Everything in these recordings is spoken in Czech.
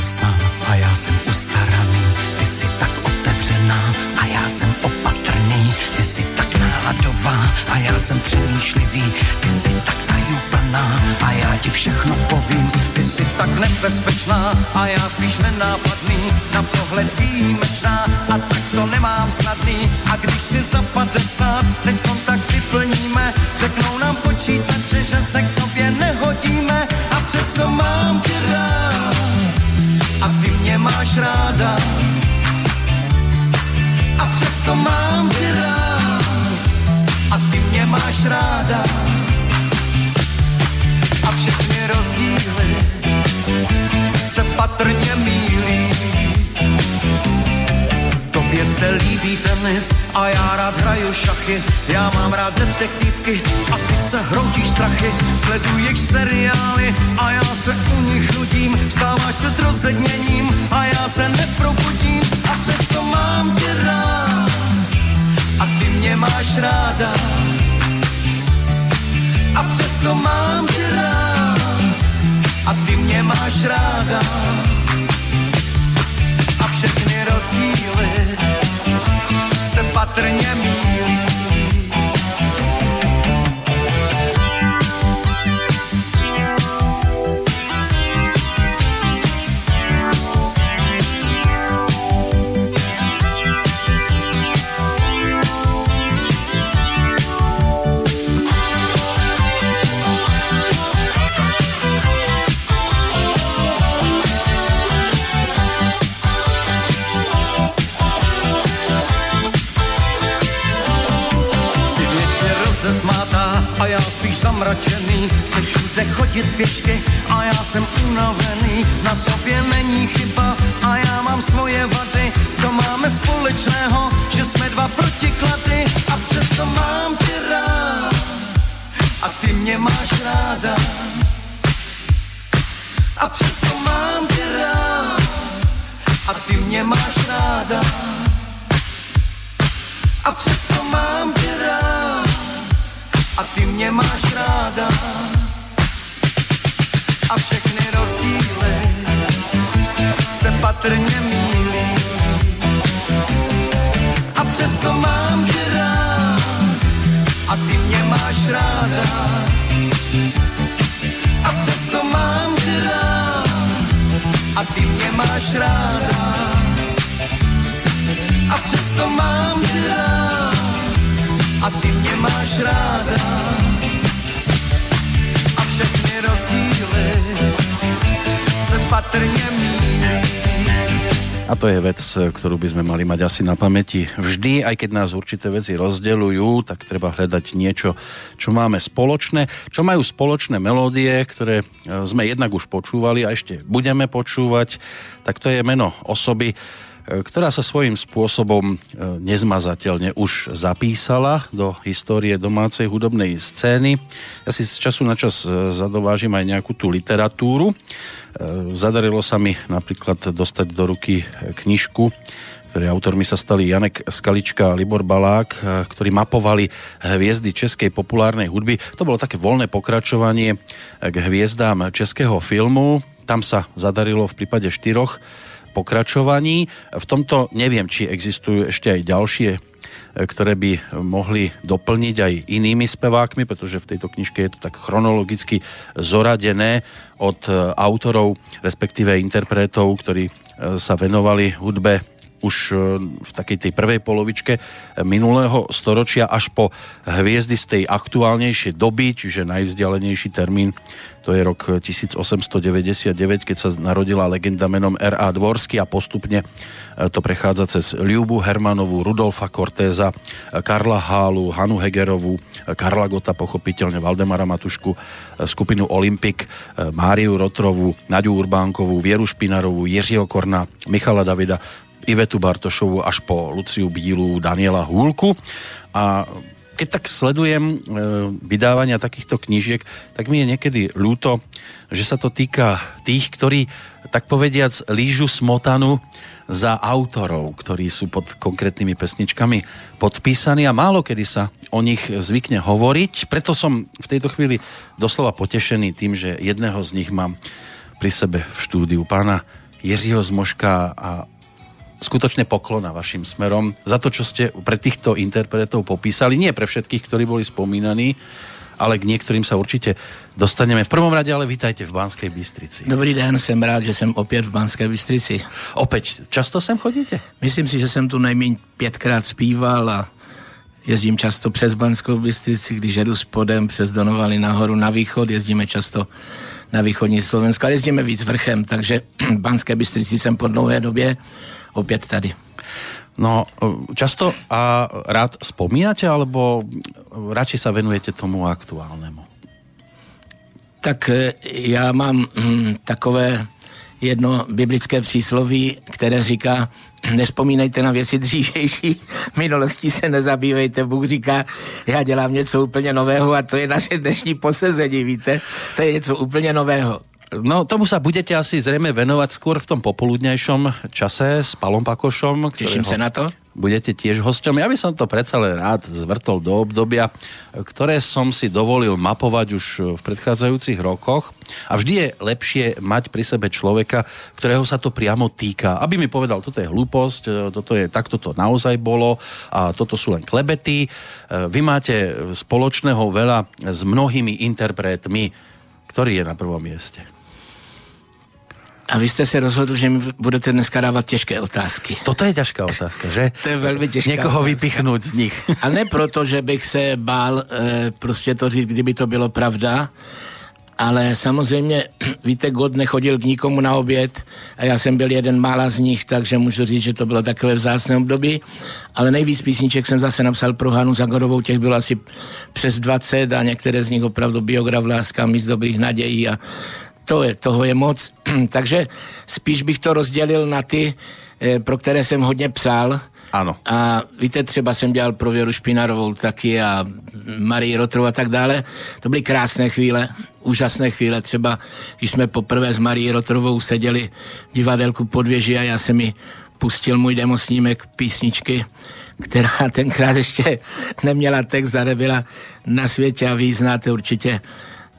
milostná a já jsem ustaraný. Ty jsi tak otevřená a já jsem opatrný. Ty jsi tak náladová a já jsem přemýšlivý. Ty jsi tak tajuplná a já ti všechno povím. Ty jsi tak nebezpečná a já spíš nenápadný. Na pohled výjimečná a tak to nemám snadný. A když si za 50, teď kontakt vyplníme, řeknou nám počítače, že se k sobě nehodíme a přesto mám tě rád ty mě máš ráda. A přesto mám tě rád. A ty mě máš ráda. A všechny rozdíly se patrně mílí se líbí tenis a já rád hraju šachy. Já mám rád detektivky a ty se hroutíš strachy. Sleduješ seriály a já se u nich nudím. Vstáváš před rozedněním a já se neprobudím. A přesto mám tě rád a ty mě máš ráda. A přesto mám tě rád a ty mě máš ráda a všechny rozdíly se patrně mílí. Věčně rozesmátá a já spíš zamračený. Chceš všude chodit pěšky a já jsem unavený. Na tobě není chyba a já mám svoje vady. Co máme společného, že jsme dva protiklady a přesto mám tě rád a ty mě máš ráda. A přesto mám tě rád a ty mě máš ráda a přesto mám tě a ty mě máš ráda. A všechny rozdíly se patrně mílí. A přesto mám tě rád. A ty mě máš ráda. A přesto mám tě rád. A ty mě máš ráda. A přesto mám tě rád. A ty máš ráda. A všechny rozdíly se patrně mílí. A to je vec, ktorú by sme mali mať asi na pamäti vždy, aj keď nás určité veci rozdeľujú, tak treba hľadať niečo, čo máme spoločné, čo majú spoločné melódie, ktoré e, sme jednak už počúvali a ešte budeme počúvať, tak to je meno osoby, ktorá sa svojím spôsobom e, nezmazateľne už zapísala do histórie domácej hudobnej scény. Ja si z času na čas e, zadovážim aj nejakú tú literatúru. E, Zadarilo sa mi napríklad dostať do ruky knižku, ktorej autormi sa stali Janek Skalička a Libor Balák, ktorí mapovali hviezdy českej populárnej hudby. To bolo také voľné pokračovanie k hviezdám českého filmu. Tam sa zadarilo v prípade štyroch pokračovaní. V tomto neviem, či existujú ešte aj ďalšie ktoré by mohli doplniť aj inými spevákmi, pretože v tejto knižke je to tak chronologicky zoradené od autorov, respektíve interpretov, ktorí sa venovali hudbe už v takej tej prvej polovičke minulého storočia až po hviezdy z tej aktuálnejšej doby, čiže najvzdialenejší termín to je rok 1899, keď sa narodila legenda menom R.A. Dvorsky a postupne to prechádza cez Liubu Hermanovú, Rudolfa Cortéza, Karla Hálu, Hanu Hegerovú, Karla Gota, pochopiteľne Valdemara Matušku, skupinu Olympik, Máriu Rotrovú, Naďu Urbánkovú, Vieru Špinarovú, Jiřího Korna, Michala Davida, Ivetu Bartošovu až po Luciu Bílu, Daniela Húlku a keď tak sledujem e, vydávania takýchto knížiek, tak mi je niekedy ľúto, že sa to týka tých, ktorí, tak povediac, lížu smotanu za autorov, ktorí sú pod konkrétnymi pesničkami podpísaní a málo kedy sa o nich zvykne hovoriť. Preto som v tejto chvíli doslova potešený tým, že jedného z nich mám pri sebe v štúdiu pána Jiřího Zmoška a skutočne poklona vašim smerom za to, čo ste pre týchto interpretov popísali. Nie pre všetkých, ktorí boli spomínaní, ale k některým se určitě dostaneme. V prvom rade ale vítajte v Banské Bystrici. Dobrý den, jsem rád, že jsem opět v Banské Bystrici. Opět, často sem chodíte? Myslím si, že jsem tu nejméně pětkrát zpíval a jezdím často přes Banskou Bystrici, když jedu spodem přes Donovali nahoru na východ, jezdíme často na východní Slovensko, ale jezdíme víc vrchem, takže v Banské Bystrici jsem po dlouhé době opět tady. No, často a rád spomínate, alebo radši sa venujete tomu aktuálnemu? Tak e, já mám hm, takové jedno biblické přísloví, které říká, nespomínejte na věci dřívější, minulostí se nezabývejte. Bůh říká, já dělám něco úplně nového a to je naše dnešní posezení, víte? To je něco úplně nového. No, tomu sa budete asi zrejme venovať skôr v tom popoludnejšom čase s Palom Pakošom. Teším sa na to. Budete tiež hosťom. Ja by som to predsa len rád zvrtol do obdobia, ktoré som si dovolil mapovať už v predchádzajúcich rokoch. A vždy je lepšie mať pri sebe človeka, ktorého sa to priamo týka. Aby mi povedal, toto je hlúposť, toto je, takto to naozaj bolo a toto sú len klebety. Vy máte spoločného veľa s mnohými interpretmi. Ktorý je na prvom mieste? A vy jste se rozhodl, že mi budete dneska dávat těžké otázky. Toto je těžká otázka, že? to je velmi těžká Někoho otázka. vypichnout z nich. A ne proto, že bych se bál e, prostě to říct, kdyby to bylo pravda, ale samozřejmě, víte, God nechodil k nikomu na oběd a já jsem byl jeden mála z nich, takže můžu říct, že to bylo takové vzácné období, ale nejvíc písniček jsem zase napsal pro Hanu Zagorovou, těch bylo asi přes 20 a některé z nich opravdu biograf láska, míst dobrých nadějí a to je, toho je moc. Takže spíš bych to rozdělil na ty, eh, pro které jsem hodně psal. Ano. A víte, třeba jsem dělal pro Věru Špinarovou taky a Marii Rotrovou a tak dále. To byly krásné chvíle, úžasné chvíle. Třeba, když jsme poprvé s Marí Rotrovou seděli v divadelku pod věži a já jsem mi pustil můj demosnímek písničky, která tenkrát ještě neměla text a nebyla na světě a vy znáte určitě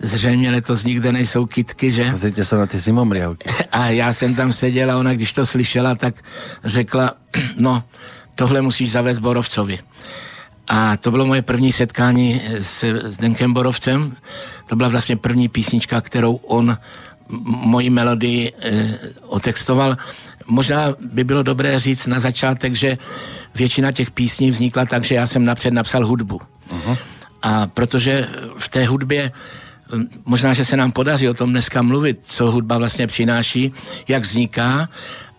zřejmě letos nikde nejsou kitky, že? Pozrite se na ty zimomriavky. A já jsem tam seděl a ona, když to slyšela, tak řekla, no, tohle musíš zavést Borovcovi. A to bylo moje první setkání s, s Denkem Borovcem. To byla vlastně první písnička, kterou on moji melodii e, otextoval. Možná by bylo dobré říct na začátek, že většina těch písní vznikla tak, že já jsem napřed napsal hudbu. Uh-huh. A protože v té hudbě možná, že se nám podaří o tom dneska mluvit, co hudba vlastně přináší, jak vzniká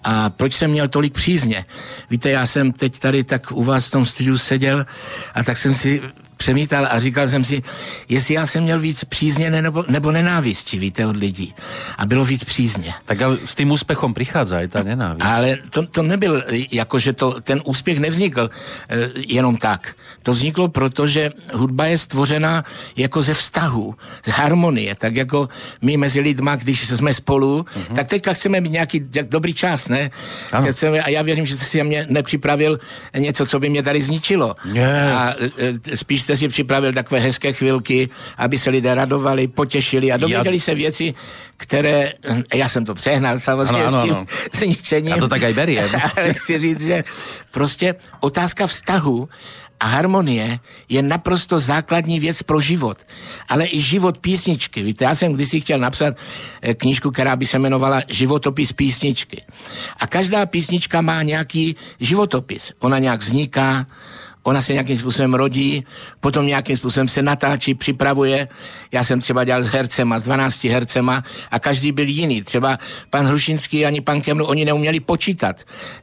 a proč jsem měl tolik přízně. Víte, já jsem teď tady tak u vás v tom studiu seděl a tak jsem si přemítal a říkal jsem si, jestli já jsem měl víc přízně nebo, nebo nenávisti, víte, od lidí. A bylo víc přízně. Tak ale s tím úspěchem přichází i ta nenávist. Ale to, to nebyl, jako že to, ten úspěch nevznikl e, jenom tak. To vzniklo proto, že hudba je stvořena jako ze vztahu, z harmonie, tak jako my mezi lidma, když jsme spolu, uh-huh. tak teďka chceme mít nějaký dobrý čas, ne? Chceme, a já věřím, že jste si mě nepřipravil něco, co by mě tady zničilo. Yeah. A e, spíš jste si připravil takové hezké chvilky, aby se lidé radovali, potěšili a dověděli já... se věci, které, já jsem to přehnal samozřejmě ano, ano, s tím ano. zničením. Já to tak aj beriem. Ale chci říct, že prostě otázka vztahu a harmonie je naprosto základní věc pro život. Ale i život písničky. Víte, já jsem kdysi chtěl napsat eh, knížku, která by se jmenovala Životopis písničky. A každá písnička má nějaký životopis. Ona nějak vzniká, ona se nějakým způsobem rodí, potom nějakým způsobem se natáčí, připravuje. Já jsem třeba dělal s hercema, s 12 hercema a každý byl jiný. Třeba pan Hrušinský ani pan Kemru, oni neuměli počítat,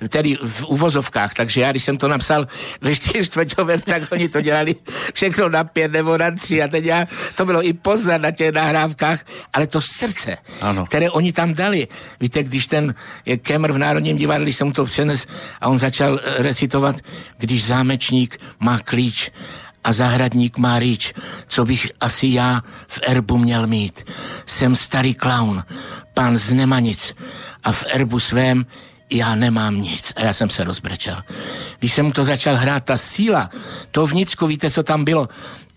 tedy v uvozovkách, takže já, když jsem to napsal ve čtyřčtvrťovém, tak oni to dělali všechno na pět nebo na tři a teď já, to bylo i poznat na těch nahrávkách, ale to srdce, ano. které oni tam dali. Víte, když ten Kemr v Národním divadle, když jsem mu to přenes a on začal recitovat, když zámečník zahradník má klíč a zahradník má rýč, co bych asi já v erbu měl mít. Jsem starý klaun, pán z Nemanic a v erbu svém já nemám nic. A já jsem se rozbrečel. Když jsem to začal hrát, ta síla, to vnitřku, víte, co tam bylo?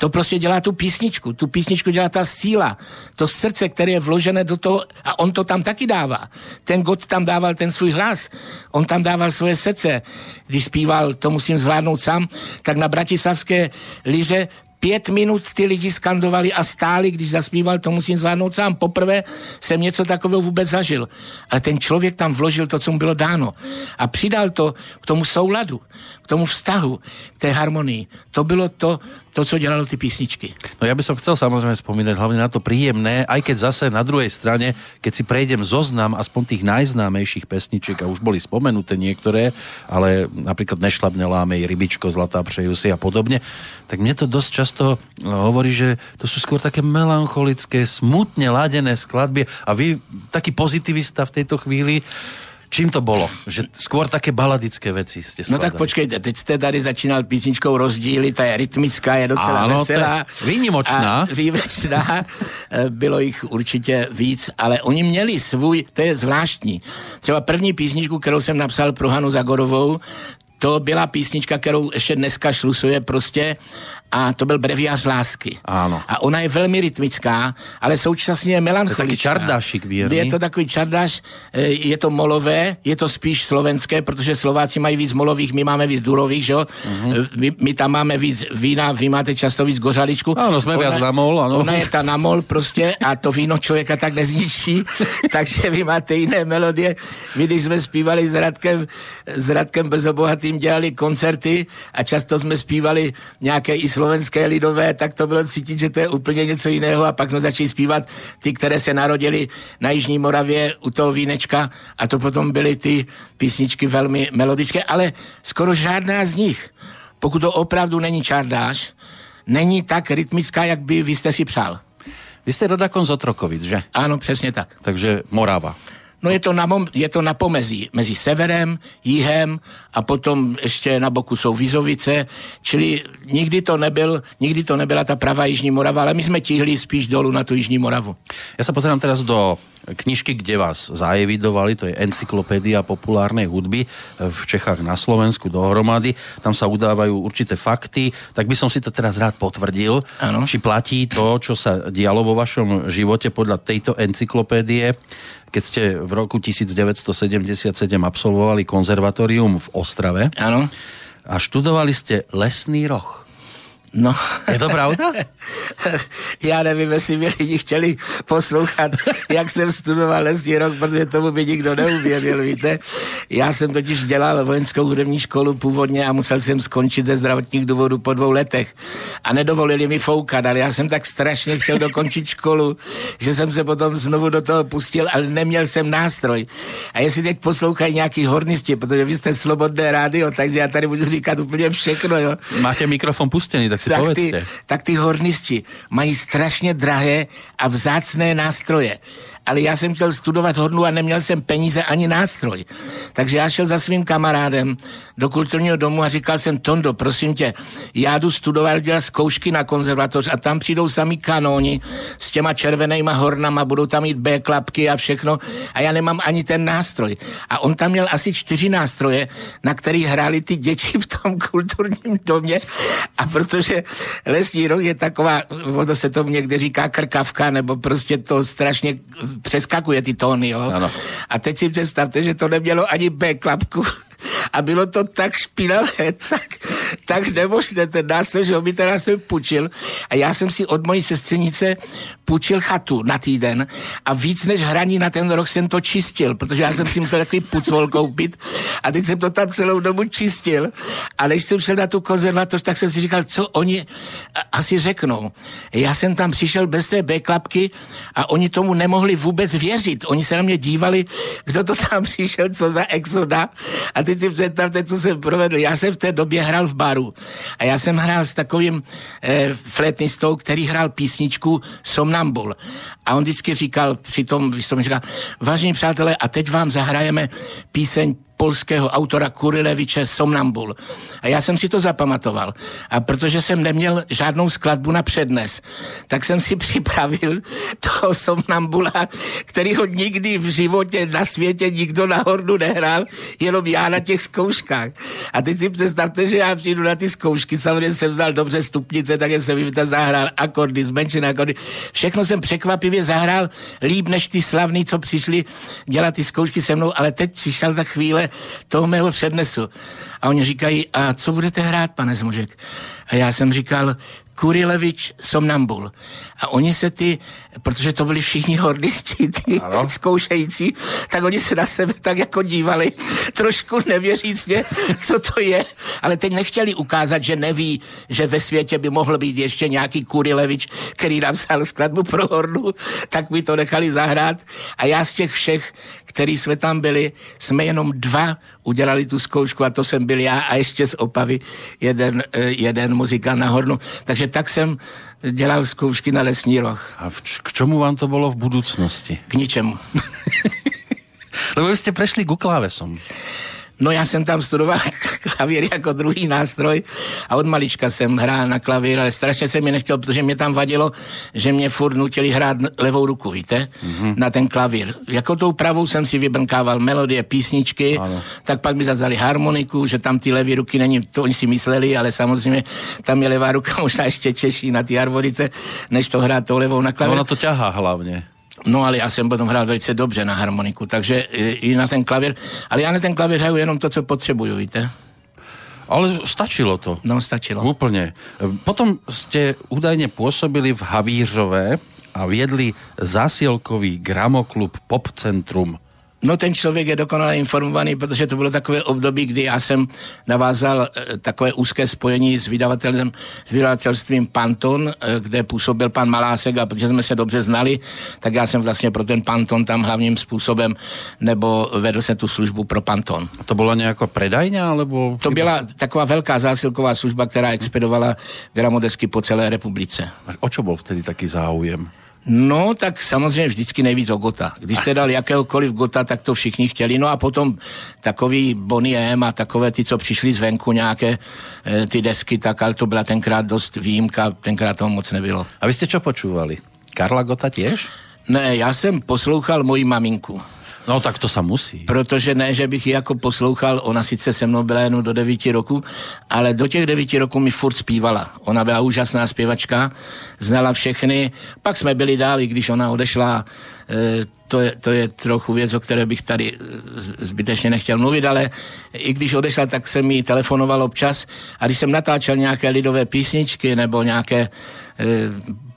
To prostě dělá tu písničku. Tu písničku dělá ta síla, to srdce, které je vložené do toho a on to tam taky dává. Ten God tam dával ten svůj hlas, on tam dával svoje srdce. Když zpíval To musím zvládnout sám, tak na Bratislavské liře pět minut ty lidi skandovali a stáli, když zaspíval, to musím zvládnout sám. Poprvé jsem něco takového vůbec zažil. Ale ten člověk tam vložil to, co mu bylo dáno. A přidal to k tomu souladu, k tomu vztahu, k té harmonii. To bylo to, to, co dělalo ty písničky. No ja by som chcel samozrejme spomínať hlavne na to príjemné, aj keď zase na druhej strane, keď si prejdem zoznam aspoň tých najznámejších pesničiek, a už boli spomenuté niektoré, ale napríklad Nešlabne lámej, Rybičko, Zlatá přeju si a podobne, tak mne to dosť často no, hovorí, že to sú skôr také melancholické, smutne ladené skladby a vy, taký pozitivista v tejto chvíli, Čím to bolo? Že skôr také baladické veci ste skladali. No tak počkejte, teď jste tady začínal písničkou rozdíly, ta je rytmická, je docela Áno, veselá. výnimočná. Výjimečná. Eh, Bylo jich určitě víc, ale oni měli svůj, to je zvláštní. Třeba první písničku, kterou jsem napsal pro Hanu Zagorovou, to byla písnička, kterou ještě dneska šlusuje prostě a to byl breviář lásky. Áno. A ona je velmi rytmická, ale současně je melancholická. To je čardášik věrný. Je to takový čardáš, eh, je to molové, je to spíš slovenské, protože Slováci mají víc molových, my máme víc durových, že jo? Uh-huh. My, my, tam máme víc vína, vy máte často víc gořaličku. Áno, sme viac na mol, áno. Ona je ta na mol prostě a to víno člověka tak nezničí, takže vy máte jiné melodie. My, když jsme zpívali s Radkem, s Radkem Brzobohatým, dělali koncerty a často jsme zpívali nějaké i slovenské lidové, tak to bylo cítit, že to je úplně něco jiného a pak jsme začali zpívat ty, které se narodili na Jižní Moravě u toho vínečka a to potom byly ty písničky velmi melodické, ale skoro žádná z nich, pokud to opravdu není čardáš, není tak rytmická, jak by vy jste si přál. Vy ste rodakom z Otrokovic, že? Ano, přesně tak. Takže Morava. No je to na, mom, je to na pomezí, mezi severem, jihem a potom ještě na boku jsou Vizovice, čili nikdy to, nebyl, nikdy to nebyla ta pravá Jižní Morava, ale my jsme tíhli spíš dolů na tu Jižní Moravu. Ja sa pozerám teraz do knižky, kde vás zaevidovali, to je Encyklopédia populárnej hudby v Čechách na Slovensku dohromady. Tam sa udávajú určité fakty, tak by som si to teraz rád potvrdil. Áno. Či platí to, čo sa dialo vo vašom živote podľa tejto encyklopédie, keď ste v roku 1977 absolvovali konzervatórium v Ostrave Ano? a študovali ste lesný roh. No. Je to pravda? Já nevím, jestli by lidi chtěli poslouchat, jak jsem studoval lesní rok, protože tomu by nikdo neuvěřil, víte. Já jsem totiž dělal vojenskou hudební školu původně a musel jsem skončit ze zdravotních důvodů po dvou letech. A nedovolili mi foukat, ale já jsem tak strašně chtěl dokončit školu, že jsem se potom znovu do toho pustil, ale neměl jsem nástroj. A jestli teď poslouchají nějaký hornisti, protože vy jste slobodné rádio, takže já tady budu říkat úplně všechno, jo Máte mikrofon pustený, tak si tak ty, povedzte. tak ty hornisti mají strašně drahé a vzácné nástroje. Ale já jsem chtěl studovat hodnu a neměl jsem peníze ani nástroj. Takže já šel za svým kamarádem do kulturního domu a říkal jsem, Tondo, prosím tě, já jdu studovat, dělat zkoušky na konzervatoř a tam přijdou sami kanóni s těma červenýma hornama, budou tam mít B klapky a všechno a já nemám ani ten nástroj. A on tam měl asi čtyři nástroje, na kterých hráli ty děti v tom kulturním domě a protože lesní rok je taková, ono se tomu někde říká krkavka, nebo prostě to strašně přeskakuje ty tóny, jo. Ano. A teď si představte, že to nemělo ani B klapku a bylo to tak špinavé, tak, tak nemožné ten nástroj, že ho mi teda jsem půjčil a já jsem si od mojí sestřenice půjčil chatu na týden a víc než hraní na ten rok jsem to čistil, protože já jsem si musel takový pucvol koupit a teď jsem to tam celou dobu čistil a než jsem šel na tu konzervatoř, tak jsem si říkal, co oni asi řeknou. Já jsem tam přišel bez té B klapky a oni tomu nemohli vůbec věřit. Oni se na mě dívali, kdo to tam přišel, co za exoda. A teď si představte, co jsem provedl. Já jsem v té době hrál v baru a já jsem hrál s takovým eh, flétnistou, který hrál písničku Somnambul. A on vždycky říkal, při tom vystoupení říkal, vážení přátelé, a teď vám zahrajeme píseň polského autora Kurileviče Somnambul. A já jsem si to zapamatoval. A protože jsem neměl žádnou skladbu na přednes, tak jsem si připravil toho Somnambula, který ho nikdy v životě na světě nikdo na hordu nehrál, jenom já na těch zkouškách. A teď si představte, že já přijdu na ty zkoušky, samozřejmě jsem vzal dobře stupnice, tak jsem mi to zahrál akordy, zmenšené akordy. Všechno jsem překvapivě zahrál líp než ty slavní, co přišli dělat ty zkoušky se mnou, ale teď přišel ta chvíle toho mého přednesu. A oni říkají, a co budete hrát, pane Zmožek? A já jsem říkal, Kurilevič Somnambul. A oni se ty, protože to byli všichni hordisti, ty ano. zkoušející, tak oni se na sebe tak jako dívali, trošku nevěřícně, co to je, ale teď nechtěli ukázat, že neví, že ve světě by mohl být ještě nějaký Kurilevič, který napsal skladbu pro hordu, tak mi to nechali zahrát a já z těch všech, který jsme tam byli, jsme jenom dva udělali tu zkoušku a to jsem byl já a ještě z Opavy jeden, eh, jeden muzikant na hornu. Takže tak jsem dělal zkoušky na lesní roh. A k čemu vám to bylo v budoucnosti? K ničemu. Lebo vy jste prešli ku klávesom. No já jsem tam studoval klavír jako druhý nástroj a od malička jsem hrál na klavír, ale strašně jsem mi nechtěl, protože mě tam vadilo, že mě furt nutili hrát levou ruku, víte, mm-hmm. na ten klavír. Jako tou pravou jsem si vybrnkával melodie, písničky, ano. tak pak mi zazali harmoniku, že tam ty levý ruky není, to oni si mysleli, ale samozřejmě tam je levá ruka možná ještě češí na ty harmonice, než to hrát tou levou na klavír. Ono to ťahá hlavně. No ale já jsem potom hrál velice dobře na harmoniku, takže i na ten klavír. Ale já na ten klavír hraju jenom to, co potřebuju, víte? Ale stačilo to. No, stačilo. Úplně. Potom jste údajně působili v Havířové a viedli zásilkový gramoklub Pop Centrum. No ten člověk je dokonale informovaný, protože to bylo takové období, kdy já jsem navázal e, takové úzké spojení s vydavatelem, s vydavatelstvím Panton, e, kde působil pan Malásek a protože jsme se dobře znali, tak já jsem vlastně pro ten Panton tam hlavním způsobem, nebo vedl se tu službu pro Panton. A to byla nějaká predajňa, alebo... To byla taková velká zásilková služba, která expedovala gramodesky po celé republice. A o čo byl vtedy taký záujem? No, tak samozřejmě vždycky nejvíc o Gota. Když jste dal jakéhokoliv Gota, tak to všichni chtěli. No a potom takový Bonnie M a takové ty, co přišli zvenku, nějaké e, ty desky, tak ale to byla tenkrát dost výjimka, tenkrát toho moc nebylo. A vy jste čo počúvali? Karla Gota těž? Ne, já jsem poslouchal moji maminku. No tak to se musí. Protože ne, že bych ji jako poslouchal, ona sice se mnou byla jenom do devíti roku, ale do těch devíti roku mi furt zpívala. Ona byla úžasná zpěvačka, znala všechny, pak jsme byli dál, i když ona odešla, e, to je, to je trochu věc, o které bych tady e, zbytečně nechtěl mluvit, ale i když odešla, tak jsem mi telefonoval občas a když jsem natáčel nějaké lidové písničky nebo nějaké e,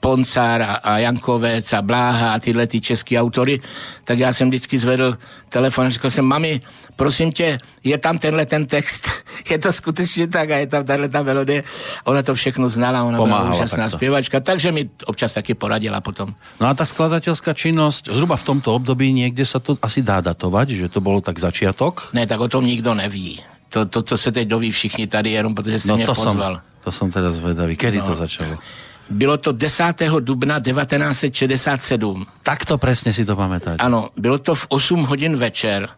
Poncár a, a Jankovec a Bláha a tyhle ty český autory, tak já jsem vždycky zvedl telefon a říkal jsem, mami, prosím tě, je tam tenhle ten text, je to skutečně tak a je tam tahle ta melodie. Ona to všechno znala, ona Pomáhala byla úžasná takto. zpěvačka, takže mi občas taky poradila potom. No a ta skladatelská činnost, zhruba v tomto období někde se to asi dá datovat, že to bylo tak začiatok? Ne, tak o tom nikdo neví. To, to co se teď doví všichni tady, jenom protože jsem no, mě to pozval. Som, to jsem teda zvedavý. Kedy no. to začalo? Bylo to 10. dubna 1967. Tak to přesně si to pamatujete. Ano, bylo to v 8 hodin večer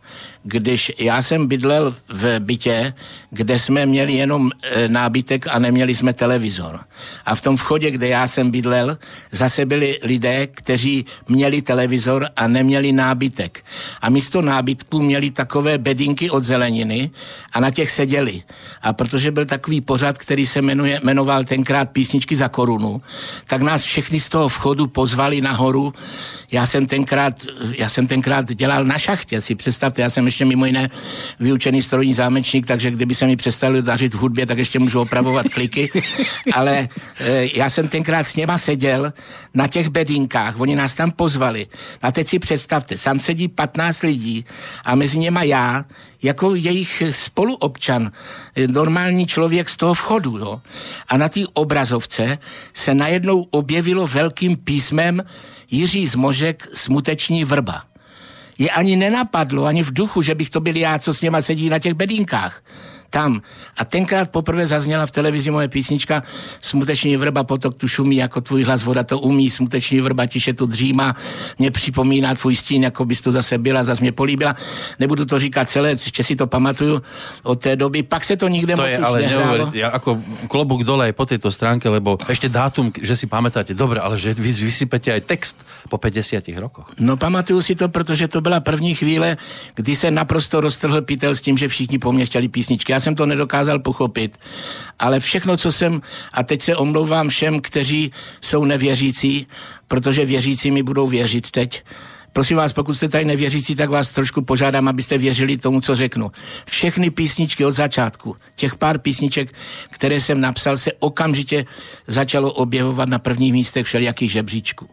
když já jsem bydlel v bytě, kde jsme měli jenom e, nábytek a neměli jsme televizor. A v tom vchodě, kde já jsem bydlel, zase byli lidé, kteří měli televizor a neměli nábytek. A místo nábytku měli takové bedinky od zeleniny a na těch seděli. A protože byl takový pořad, který se jmenuje, jmenoval tenkrát písničky za korunu, tak nás všechny z toho vchodu pozvali nahoru. Já jsem tenkrát, já jsem tenkrát dělal na šachtě, si představte, já jsem ještě mimo jiné vyučený strojní zámečník, takže kdyby se mi přestali dařit v hudbě, tak ještě můžu opravovat kliky. Ale e, já jsem tenkrát s něma seděl na těch bedinkách, oni nás tam pozvali. A teď si představte, sám sedí 15 lidí a mezi něma já, jako jejich spoluobčan, normální člověk z toho vchodu. Jo. A na té obrazovce se najednou objevilo velkým písmem Jiří Zmožek smuteční vrba je ani nenapadlo, ani v duchu, že bych to byl já, co s něma sedí na těch bedínkách. Tam. A tenkrát poprvé zazněla v televizi moje písnička Smuteční vrba potok tu šumí, jako tvůj hlas voda to umí, smuteční vrba tiše tu dříma, mě připomíná tvůj stín, jako bys tu zase byla, zase mě políbila. Nebudu to říkat celé, ještě si to pamatuju od té doby. Pak se to nikde to moc je, už ale nehrálo. ja ako klobúk dole po tejto stránke, lebo ešte dátum, že si pamätáte, dobre, ale že vy vysypete aj text po 50 rokoch. No pamatuju si to, protože to byla první chvíle, kdy se naprosto roztrhl pytel s tím, že všichni po mně chtěli písničky. Já jsem to nedokázal pochopit, ale všechno, co jsem, a teď se omlouvám všem, kteří jsou nevěřící, protože věřící mi budou věřit teď, Prosím vás, pokud jste tady nevěřící, tak vás trošku požádám, abyste věřili tomu, co řeknu. Všechny písničky od začátku, těch pár písniček, které jsem napsal, se okamžitě začalo objevovat na prvních místech všelijakých žebříčků.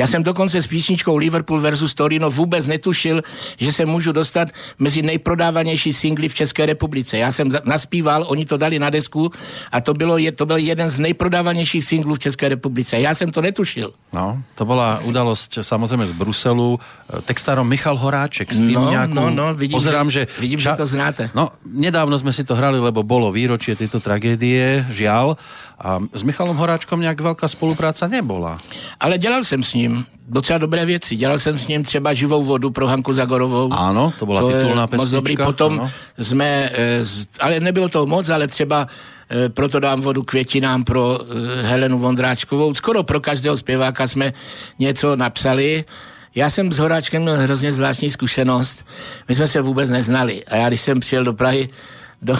Já jsem dokonce s písničkou Liverpool versus Torino vůbec netušil, že se můžu dostat mezi nejprodávanější singly v České republice. Já jsem naspíval, oni to dali na desku a to, bylo, je, to byl jeden z nejprodávanějších singlů v České republice. Já jsem to netušil. No, to bola udalosť samozrejme z Bruselu. Textárom Michal Horáček s tým No, nejakú... no, no, vidím, pozerám, že- že... vidím, že to znáte. No, nedávno sme si to hrali, lebo bolo výročie tejto tragédie, žiaľ. A s Michalom Horáčkom nejak veľká spolupráca nebola. Ale dělal jsem s ním docela dobré věci. Dělal jsem s ním třeba živou vodu pro Hanku Zagorovou. Áno, to bola to titulná moc pesnička. dobrý. Potom áno. jsme, eh, ale nebylo toho moc, ale třeba eh, proto dám vodu květinám pro eh, Helenu Vondráčkovou. Skoro pro každého zpěváka jsme něco napsali. Já jsem s Horáčkem měl hrozně zvláštní zkušenost. My jsme se vůbec neznali. A já, když jsem přijel do Prahy, do,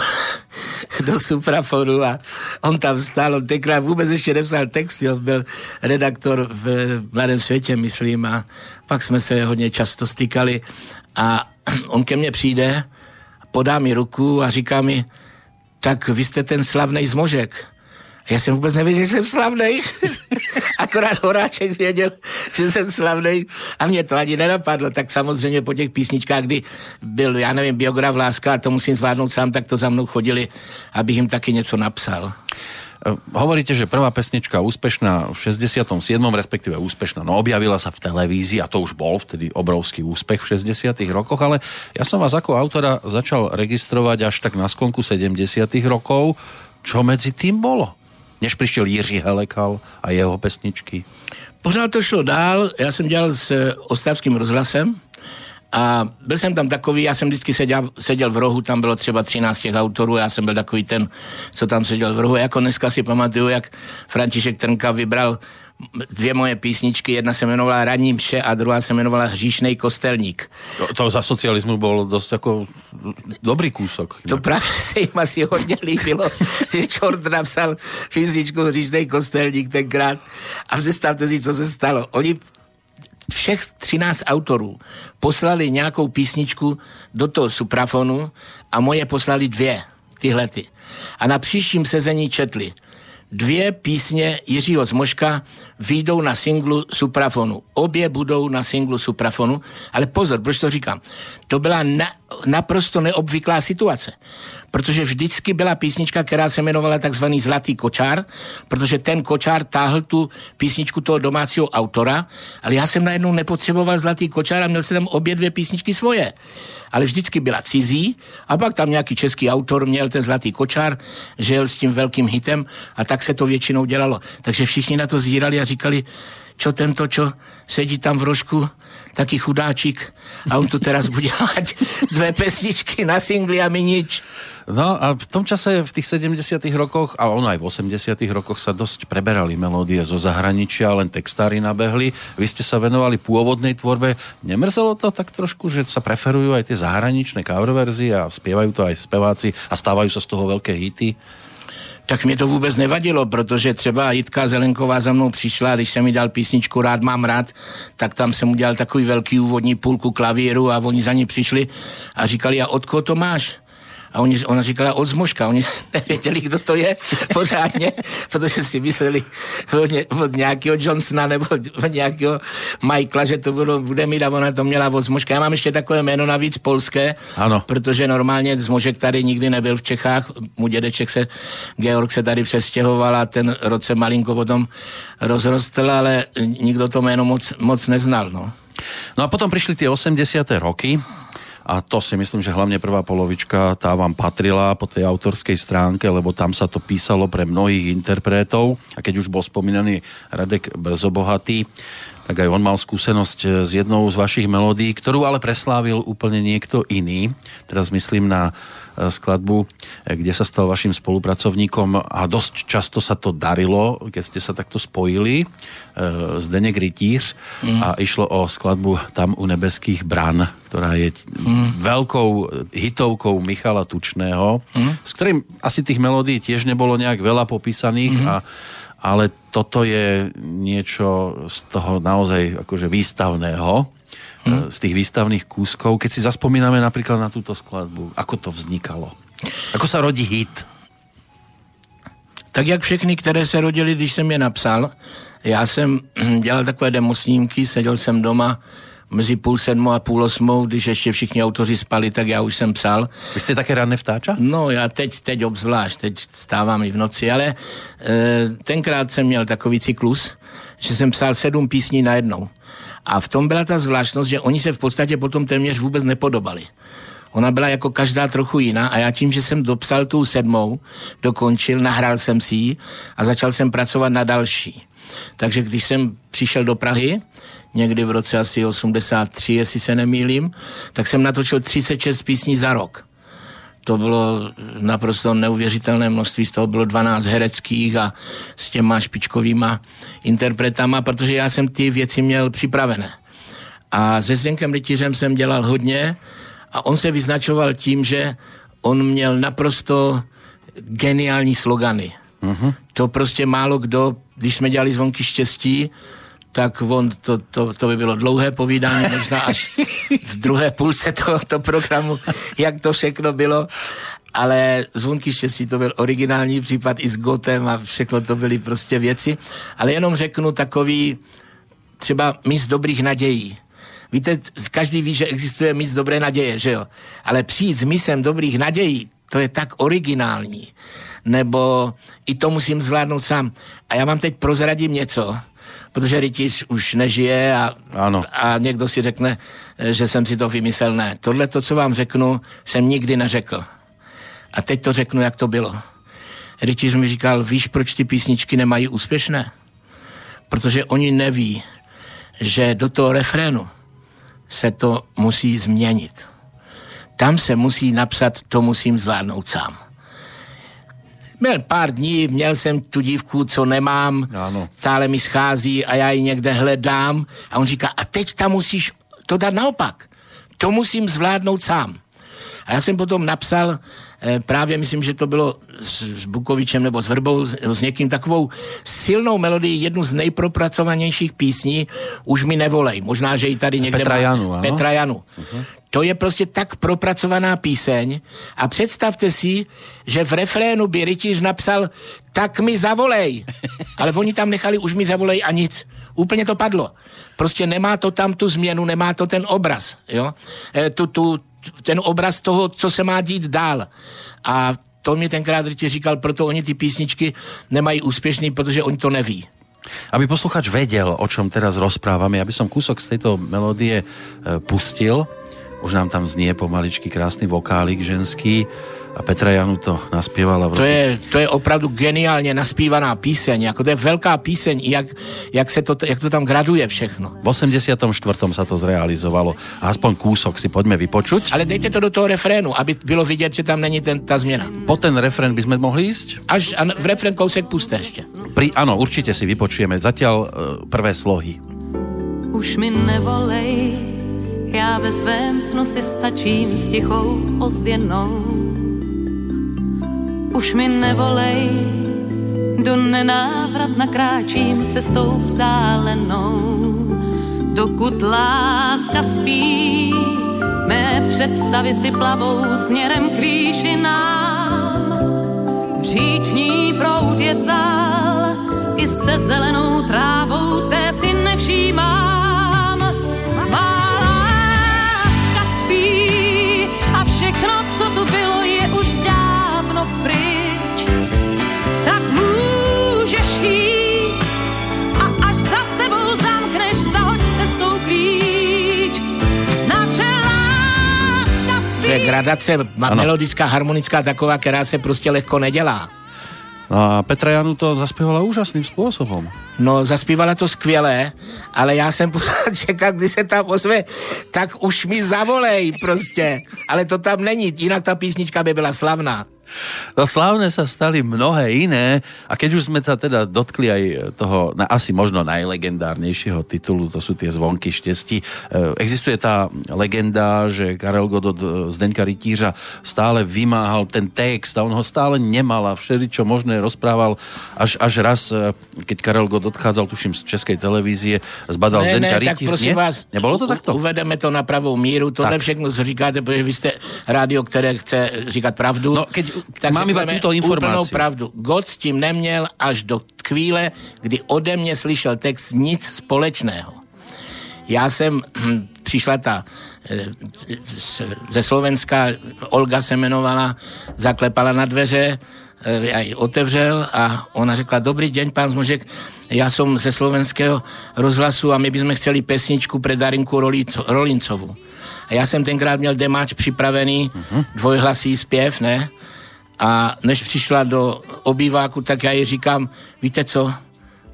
do Suprafonu a on tam stál, on tenkrát vůbec ještě nepsal text, on byl redaktor v Mladém světě, myslím, a pak jsme se hodně často stykali a on ke mně přijde, podá mi ruku a říká mi, tak vy jste ten slavnej zmožek. A já jsem vůbec nevěděl, že jsem slavnej. Akorát Horáček věděl, že jsem slavnej a mě to ani nenapadlo. Tak samozřejmě po těch písničkách, kdy byl, já nevím, biograf Láska a to musím zvládnout sám, tak to za mnou chodili, abych jim taky něco napsal. E, Hovoríte, že prvá pesnička úspešná v 67. respektíve úspešná, no objavila sa v televízii a to už bol vtedy obrovský úspech v 60. rokoch, ale ja som vás ako autora začal registrovať až tak na sklonku 70. rokov. Čo medzi tým bolo? Než prišiel Jiří Helekal a jeho pesničky. Pořád to šlo dál, já jsem dělal s eh, Ostravským rozhlasem a byl jsem tam takový, já jsem vždycky seděl, seděl v rohu, tam bylo třeba 13 těch autorů, já jsem byl takový ten, co tam seděl v rohu. Jako dneska si pamatuju, jak František Trnka vybral dvě moje písničky, jedna se jmenovala Raní mše a druhá se jmenovala Hříšnej kostelník. To, to za socializmu bol dosť ako dobrý kúsok. To právě se jim asi hodně líbilo, že čort napsal písničku Hříšnej kostelník tenkrát. A představte si, co se stalo. Oni všech 13 autorů poslali nějakou písničku do toho suprafonu a moje poslali dvě, tyhle ty. A na příštím sezení četli. Dvě písně Jiřího Zmoška výjdou na singlu Suprafonu. Obě budou na singlu Suprafonu, ale pozor, proč to říkám? To byla na, naprosto neobvyklá situace, protože vždycky byla písnička, která se jmenovala takzvaný Zlatý kočár, protože ten kočár táhl tu písničku toho domácího autora, ale já jsem najednou nepotřeboval Zlatý kočár a měl jsem tam obě dvě písničky svoje. Ale vždycky byla cizí a pak tam nějaký český autor měl ten Zlatý kočár, jel s tím velkým hitem a tak se to většinou dělalo. Takže všichni na to zírali a říkali, čo tento, čo sedí tam v rožku, taký chudáčik a on tu teraz bude mať dve pesničky na singli a my nič. No a v tom čase, v tých 70 rokoch, ale ono aj v 80 rokoch sa dosť preberali melódie zo zahraničia, len textári nabehli. Vy ste sa venovali pôvodnej tvorbe. Nemrzelo to tak trošku, že sa preferujú aj tie zahraničné cover verzie a spievajú to aj speváci a stávajú sa z toho veľké hity? Tak mě to vůbec nevadilo, protože třeba Jitka Zelenková za mnou přišla, když jsem mi dal písničku Rád mám rád, tak tam jsem udělal takový velký úvodní půlku klavíru a oni za ní přišli a říkali, a od koho to máš? A oni, ona říkala od zmožka, oni nevěděli, kdo to je pořádně, protože si mysleli od, ně, od nějakého Johnsona nebo od nějakého Michaela, že to bylo, bude mít a ona to měla od zmožka. Já mám ještě takové jméno navíc polské, Ano. protože normálně zmožek tady nikdy nebyl v Čechách, mu dědeček se, Georg se tady přestěhoval a ten rod se malinko potom rozrostl, ale nikdo to jméno moc, moc neznal, no. No a potom prišli tie 80. roky. A to si myslím, že hlavne prvá polovička tá vám patrila po tej autorskej stránke, lebo tam sa to písalo pre mnohých interpretov a keď už bol spomínaný Radek Brzobohatý, tak aj on mal skúsenosť s jednou z vašich melódií, ktorú ale preslávil úplne niekto iný. Teraz myslím na skladbu, eh, kde sa stal vašim spolupracovníkom a dosť často sa to darilo, keď ste sa takto spojili s eh, Denek Rytíř mm. a išlo o skladbu Tam u nebeských bran, ktorá je mm. veľkou hitovkou Michala Tučného, mm. s ktorým asi tých melódií tiež nebolo nejak veľa popísaných mm. a ale toto je niečo z toho naozaj akože výstavného hmm. z tých výstavných kúskov. Keď si zaspomíname napríklad na túto skladbu, ako to vznikalo? Ako sa rodí hit? Tak jak všechny, které se rodili, když jsem je napsal, já jsem dělal takové demosnímky, seděl jsem doma mezi půl sedmou a půl osmou, když ještě všichni autoři spali, tak já už jsem psal. Vy jste také rád vtáča? No, já teď, teď obzvlášť, teď stávám i v noci, ale e, tenkrát jsem měl takový cyklus, že jsem psal sedm písní najednou. A v tom byla ta zvláštnost, že oni se v podstatě potom téměř vůbec nepodobali. Ona byla jako každá trochu jiná a já tím, že jsem dopsal tu sedmou, dokončil, nahrál jsem si ji a začal jsem pracovat na další. Takže když jsem přišel do Prahy, někdy v roce asi 83, jestli se nemýlím, tak jsem natočil 36 písní za rok to bylo naprosto neuvěřitelné množství, z toho bylo 12 hereckých a s těma špičkovýma interpretama, protože já jsem ty věci měl připravené. A se Zdenkem Rytířem jsem dělal hodně a on se vyznačoval tím, že on měl naprosto geniální slogany. Uh-huh. To prostě málo kdo, když jsme dělali zvonky štěstí, tak on, to, to, to by bylo dlouhé povídání, možná až v druhé půlce tohoto programu, jak to všechno bylo, ale Zvonky štěstí to byl originální případ i s Gotem a všechno to byly prostě věci, ale jenom řeknu takový třeba mis dobrých nadějí. Víte, každý ví, že existuje mis dobré naděje, že jo? Ale přijít s misem dobrých nadějí, to je tak originální. Nebo i to musím zvládnout sám. A já vám teď prozradím něco, protože rytíř už nežije a, ano. a někdo si řekne, že jsem si to vymyslel. Ne, tohle to, co vám řeknu, jsem nikdy neřekl. A teď to řeknu, jak to bylo. Rytíř mi říkal, víš, proč ty písničky nemají úspěšné? Protože oni neví, že do toho refrénu se to musí změnit. Tam se musí napsat, to musím zvládnout sám. Měl pár dní, měl jsem tu dívku, co nemám, ano. stále mi schází a já ji někde hledám a on říká, a teď tam musíš to dát naopak. To musím zvládnout sám. A já jsem potom napsal, eh, právě myslím, že to bylo s, Bukovičem nebo s Vrbou, s, s někým takovou silnou melodii, jednu z nejpropracovanějších písní, už mi nevolej. Možná, že ji tady někde Petra má. Janu, ano? Petra Janu. Uh-huh. To je prostě tak propracovaná píseň a představte si, že v refrénu by rytíř napsal tak mi zavolej. Ale oni tam nechali už mi zavolej a nic. Úplně to padlo. Prostě nemá to tam tu změnu, nemá to ten obraz. Jo? E, tu, tu, ten obraz toho, co se má dít dál. A to mi tenkrát rytíř říkal, proto oni ty písničky nemají úspěšný, protože oni to neví. Aby posluchač vedel, o čom teraz rozprávame, aby som kúsok z tejto melódie e, pustil, už nám tam znie pomaličky krásny vokálik ženský a Petra Janu to naspievala. V roku... to, je, to je opravdu geniálně naspívaná píseň, jako to je velká píseň, jak, jak, se to, jak to tam graduje všechno. V 84. sa to zrealizovalo. A aspoň kúsok si poďme vypočuť. Ale dejte to do toho refrénu, aby bylo vidět, že tam není ten, ta změna. Po ten refrén by sme mohli ísť? Až a v refrén kousek puste ještě. Pri, ano, určite si vypočujeme. Zatiaľ uh, prvé slohy. Už mi nevolej, já ve svém snu si stačím s tichou ozvěnou. Už mi nevolej, do nenávrat nakráčím cestou vzdálenou. Dokud láska spí, mé představy si plavou směrem k výšinám. Říční proud je vzal, i se zelenou trávou gradace ma- melodická, harmonická taková, která se prostě lehko nedělá. No a Petra Janu to zaspívala úžasným způsobem. No, zaspívala to skvěle, ale já jsem pořád čekal, kdy se tam ozve, tak už mi zavolej prostě. Ale to tam není, jinak ta písnička by byla slavná. No slávne sa stali mnohé iné a keď už sme sa teda dotkli aj toho na, asi možno najlegendárnejšieho titulu, to sú tie zvonky štesti. E, existuje tá legenda, že Karel Godot Zdeňka Rytířa stále vymáhal ten text a on ho stále nemal a všeli, čo možné rozprával až, až raz, e, keď Karel Godot odchádzal, tuším, z Českej televízie, zbadal ne, Zdeňka ne, tak Rytíř. prosím Nie? vás, Nebolo to takto? Uvedeme to na pravou míru, tohle Tak. všechno, co říkáte, protože vy jste rádio, které chce říkat pravdu. No, keď mám iba túto informáciu. úplnou pravdu. God s tím neměl až do chvíle, kdy ode mě slyšel text nic společného. Já jsem, hm, přišla ta eh, ze Slovenska, Olga se jmenovala, zaklepala na dveře, eh, já ji otevřel a ona řekla, dobrý den, pán Zmožek, já jsem ze slovenského rozhlasu a my bychom chceli pesničku pre Darinku Rolincovu. A já jsem tenkrát měl demáč připravený, dvojhlasý zpěv, ne? A než přišla do obýváku, tak já jí říkám, víte co,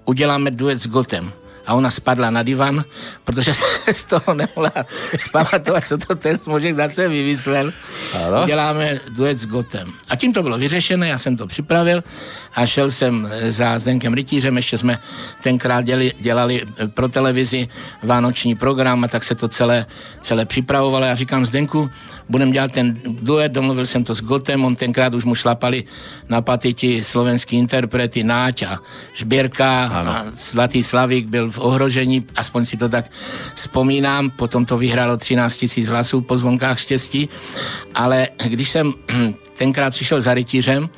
uděláme duet s Gotem. A ona spadla na divan, protože se z toho nemohla spamatovat, co to ten smožek zase vymyslel. Ano. Uděláme duet s Gotem. A tím to bylo vyřešené, já jsem to připravil a šel jsem eh, za Zdenkem Rytířem, ještě jsme tenkrát děli, dělali eh, pro televizi vánoční program a tak se to celé, celé připravovalo. Já říkám Zdenku, budeme dělat ten duet, domluvil jsem to s Gotem, on tenkrát už mu šlapali na paty ti slovenský interprety Náť a Žběrka a Zlatý Slavík byl v ohrožení, aspoň si to tak vzpomínám, potom to vyhrálo 13 tisíc hlasů po zvonkách štěstí, ale když jsem tenkrát přišel za rytířem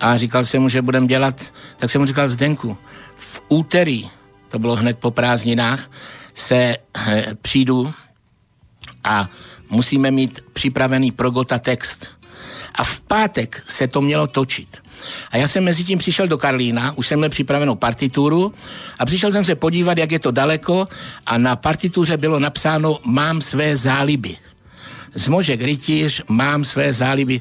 a říkal jsem mu, že budem dělat, tak jsem mu říkal Zdenku, v úterý, to bylo hned po prázdninách, se eh, přijdu a musíme mít připravený pro Gota text. A v pátek se to mělo točit. A já jsem mezi tím přišel do Karlína, už jsem měl připravenou partituru a přišel jsem se podívat, jak je to daleko a na partituře bylo napsáno Mám své záliby. Zmožek rytíř, mám své záliby.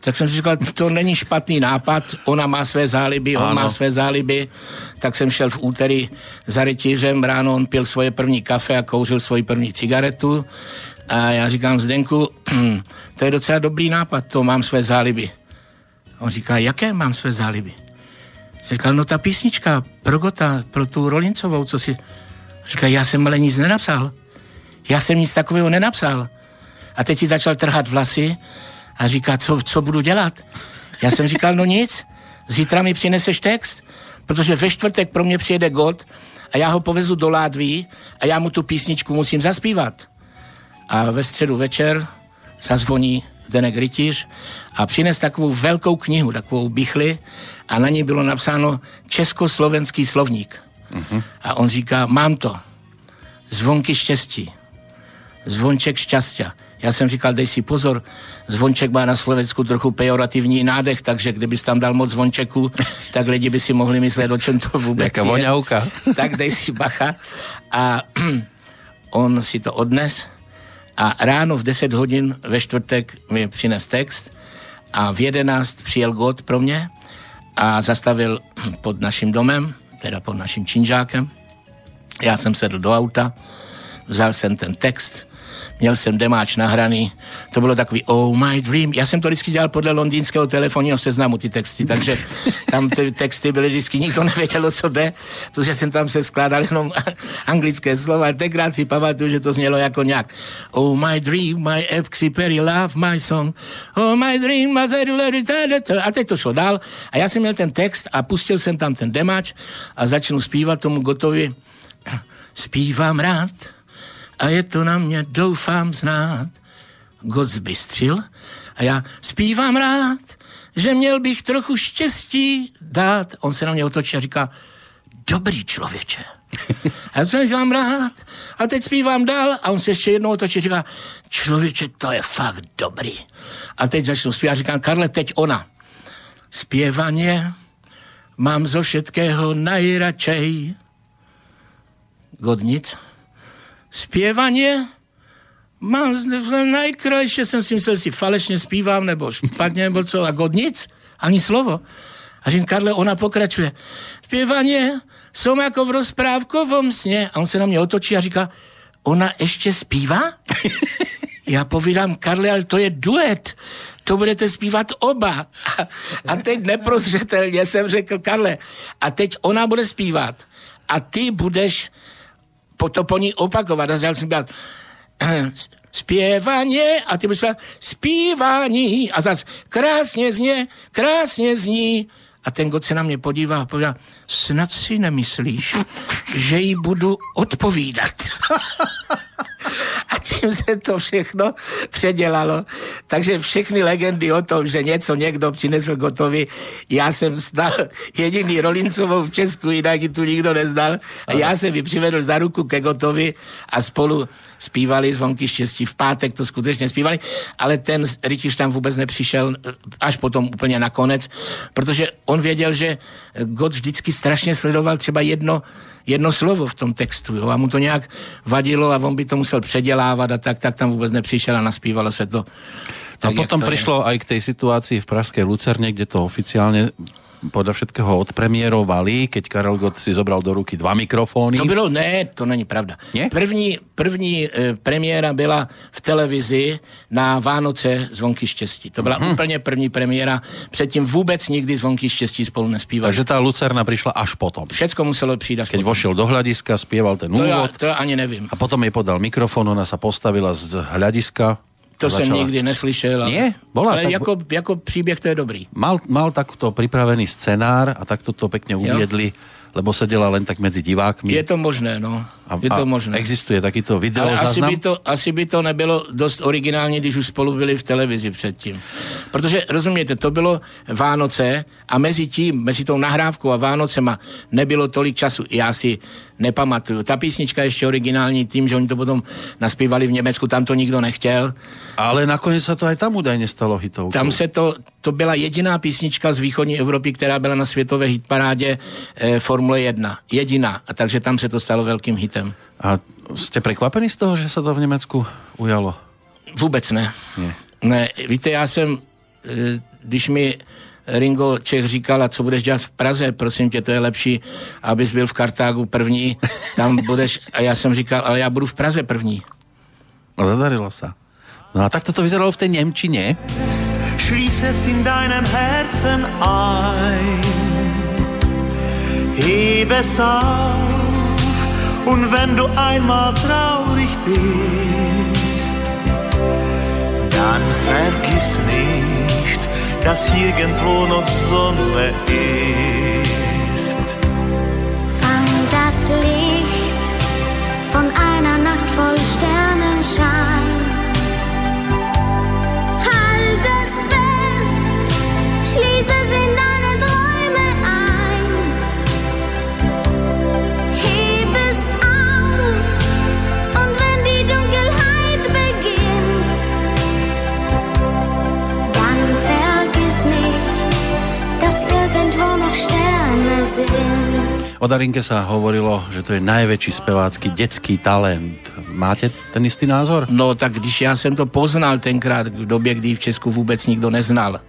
Tak jsem si říkal, to není špatný nápad, ona má své záliby, on Ano. má své záliby. Tak jsem šel v úterý za rytířem, ráno on pil svoje první kafe a kouřil svoji první cigaretu. A já říkám Zdenku, to je docela dobrý nápad, to mám své záliby. On říká, jaké mám své záliby? Říkal, no ta písnička pro Gota, pro tu Rolincovou, co si... Říká, já jsem ale nic nenapsal. Já jsem nic takového nenapsal. A teď si začal trhat vlasy a říká, co, co budu dělat? Já jsem říkal, no nic, zítra mi přineseš text, protože ve čtvrtek pro mě přijede God a já ho povezu do Ládví a já mu tu písničku musím zaspívat. A ve středu večer zazvoní Zdenek Rytíř a přines takovou velkou knihu, takovou bichli a na ní bylo napsáno Československý slovník. Uh-huh. A on říká, mám to. Zvonky štěstí. Zvonček šťastia. Já jsem říkal, dej si pozor, zvonček má na Slovensku trochu pejorativní nádech, takže kdybys tam dal moc zvončeků, tak lidi by si mohli myslet, o čem to vůbec Jaká je. tak dej si bacha. A on si to odnes a ráno v 10 hodin ve čtvrtek mi přines text a v 11 přijel God pro mě a zastavil pod naším domem, teda pod naším činžákem. Já jsem sedl do auta, vzal jsem ten text, měl jsem demáč nahraný, to bylo takový Oh my dream. Já jsem to vždycky dělal podle londýnského telefonního seznamu, ty texty, takže tam ty texty byly vždycky, nikdo nevěděl, o co protože jsem tam se skládal jenom anglické slova. Tenkrát si pamatuju, že to znělo jako nějak Oh my dream, my Epsy Perry love my song, Oh my dream, my a teď to šlo dál. A já jsem měl ten text a pustil jsem tam ten demáč a začnu zpívat tomu gotovi. Zpívám rád a je to na mě, doufám znát. God zbystřil a já zpívám rád, že měl bych trochu štěstí dát. On se na mě otočí a říká, dobrý člověče. A já jsem vám rád. A teď zpívám dál a on se ještě jednou otočí a říká, člověče, to je fakt dobrý. A teď začnu zpívat a říkám, Karle, teď ona. Zpěvaně mám zo všetkého najradšej. God nic. Zpěvaně mám najkrajšie, jsem si myslel, si falešně zpívám, nebo špatně, nebo co, a god nic, ani slovo. A říkám, Karle, ona pokračuje, zpěvaně jsou jako v rozprávkovom sně. A on se na mě otočí a říká, ona ještě zpívá? Já povídám, Karle, ale to je duet. To budete zpívat oba. A teď neprozřetelně jsem řekl, Karle, a teď ona bude zpívat. A ty budeš po to po ní opakovat. A začal jsem dělat zpěvaně a ty budeš zpívání a zase krásně zně, krásně zní. A ten god se na mě podívá a povídá, snad si nemyslíš, že jí budu odpovídat. a čím se to všechno předělalo. Takže všechny legendy o tom, že něco někdo přinesl gotovi, já jsem znal jediný Rolincovou v Česku, jinak ji tu nikdo neznal. A já jsem ji přivedl za ruku ke gotovi a spolu zpívali zvonky štěstí. V pátek to skutečně zpívali, ale ten Rytiš tam vůbec nepřišel až potom úplně nakonec, protože on věděl, že God vždycky strašně sledoval třeba jedno jedno slovo v tom textu jo, a mu to nějak vadilo a on by to musel předělávat a tak, tak tam vůbec nepřišel a naspívalo se to. Tak, a potom prišlo je. aj k tej situácii v Pražskej Lucerne, kde to oficiálne podľa všetkého odpremierovali, keď Karel Gott si zobral do ruky dva mikrofóny. To bylo, ne, to není pravda. Nie? První, první e, premiéra byla v televizi na Vánoce Zvonky štěstí. To byla uh-huh. úplně první premiéra. Předtím vůbec nikdy Zvonky štěstí spolu nespívali. Takže ta Lucerna přišla až potom. Všecko muselo přijít až Keď potom. vošel do hľadiska, spieval ten to úvod. Já, to já ani nevím. A potom jej podal mikrofon, ona sa postavila z hľadiska to začala... jsem nikdy neslyšel. Ale, Nie? Bola, ale tak... jako, jako příběh to je dobrý. Mal, mal takto pripravený scenár a takto to pekne uviedli. Jo lebo sedela len tak medzi divákmi. Je to možné, no. A, je to možné. existuje takýto video Ale asi by, to, asi by to nebylo dost originální, když už spolu byli v televizi předtím. Protože, rozumějte, to bylo Vánoce a mezi tím, mezi tou nahrávkou a Vánocema nebylo tolik času. Já si nepamatuju. Ta písnička je ještě originální tím, že oni to potom naspívali v Německu, tam to nikdo nechtěl. Ale nakonec se to aj tam údajně stalo hitovkou. Tam se to, to byla jediná písnička z východní Evropy, která byla na světové hitparádě eh, Formule 1. Jediná. A takže tam se to stalo velkým hitem. A jste překvapení z toho, že se to v Německu ujalo? Vůbec ne. Nie. Ne, víte, já jsem, eh, když mi Ringo Čech říkal, a co budeš dělat v Praze, prosím tě, to je lepší, abys byl v Kartágu první, tam budeš, a já jsem říkal, ale já budu v Praze první. A zadarilo se. No a tak to vyzeralo v té Němčině. Schließe es in deinem Herzen ein, heb es auf, und wenn du einmal traurig bist, dann vergiss nicht, dass irgendwo noch Sonne ist. O Darinke sa hovorilo, že to je najväčší spevácky detský talent. Máte ten istý názor? No tak když já jsem to poznal tenkrát v době, kdy v Česku vůbec nikdo neznal,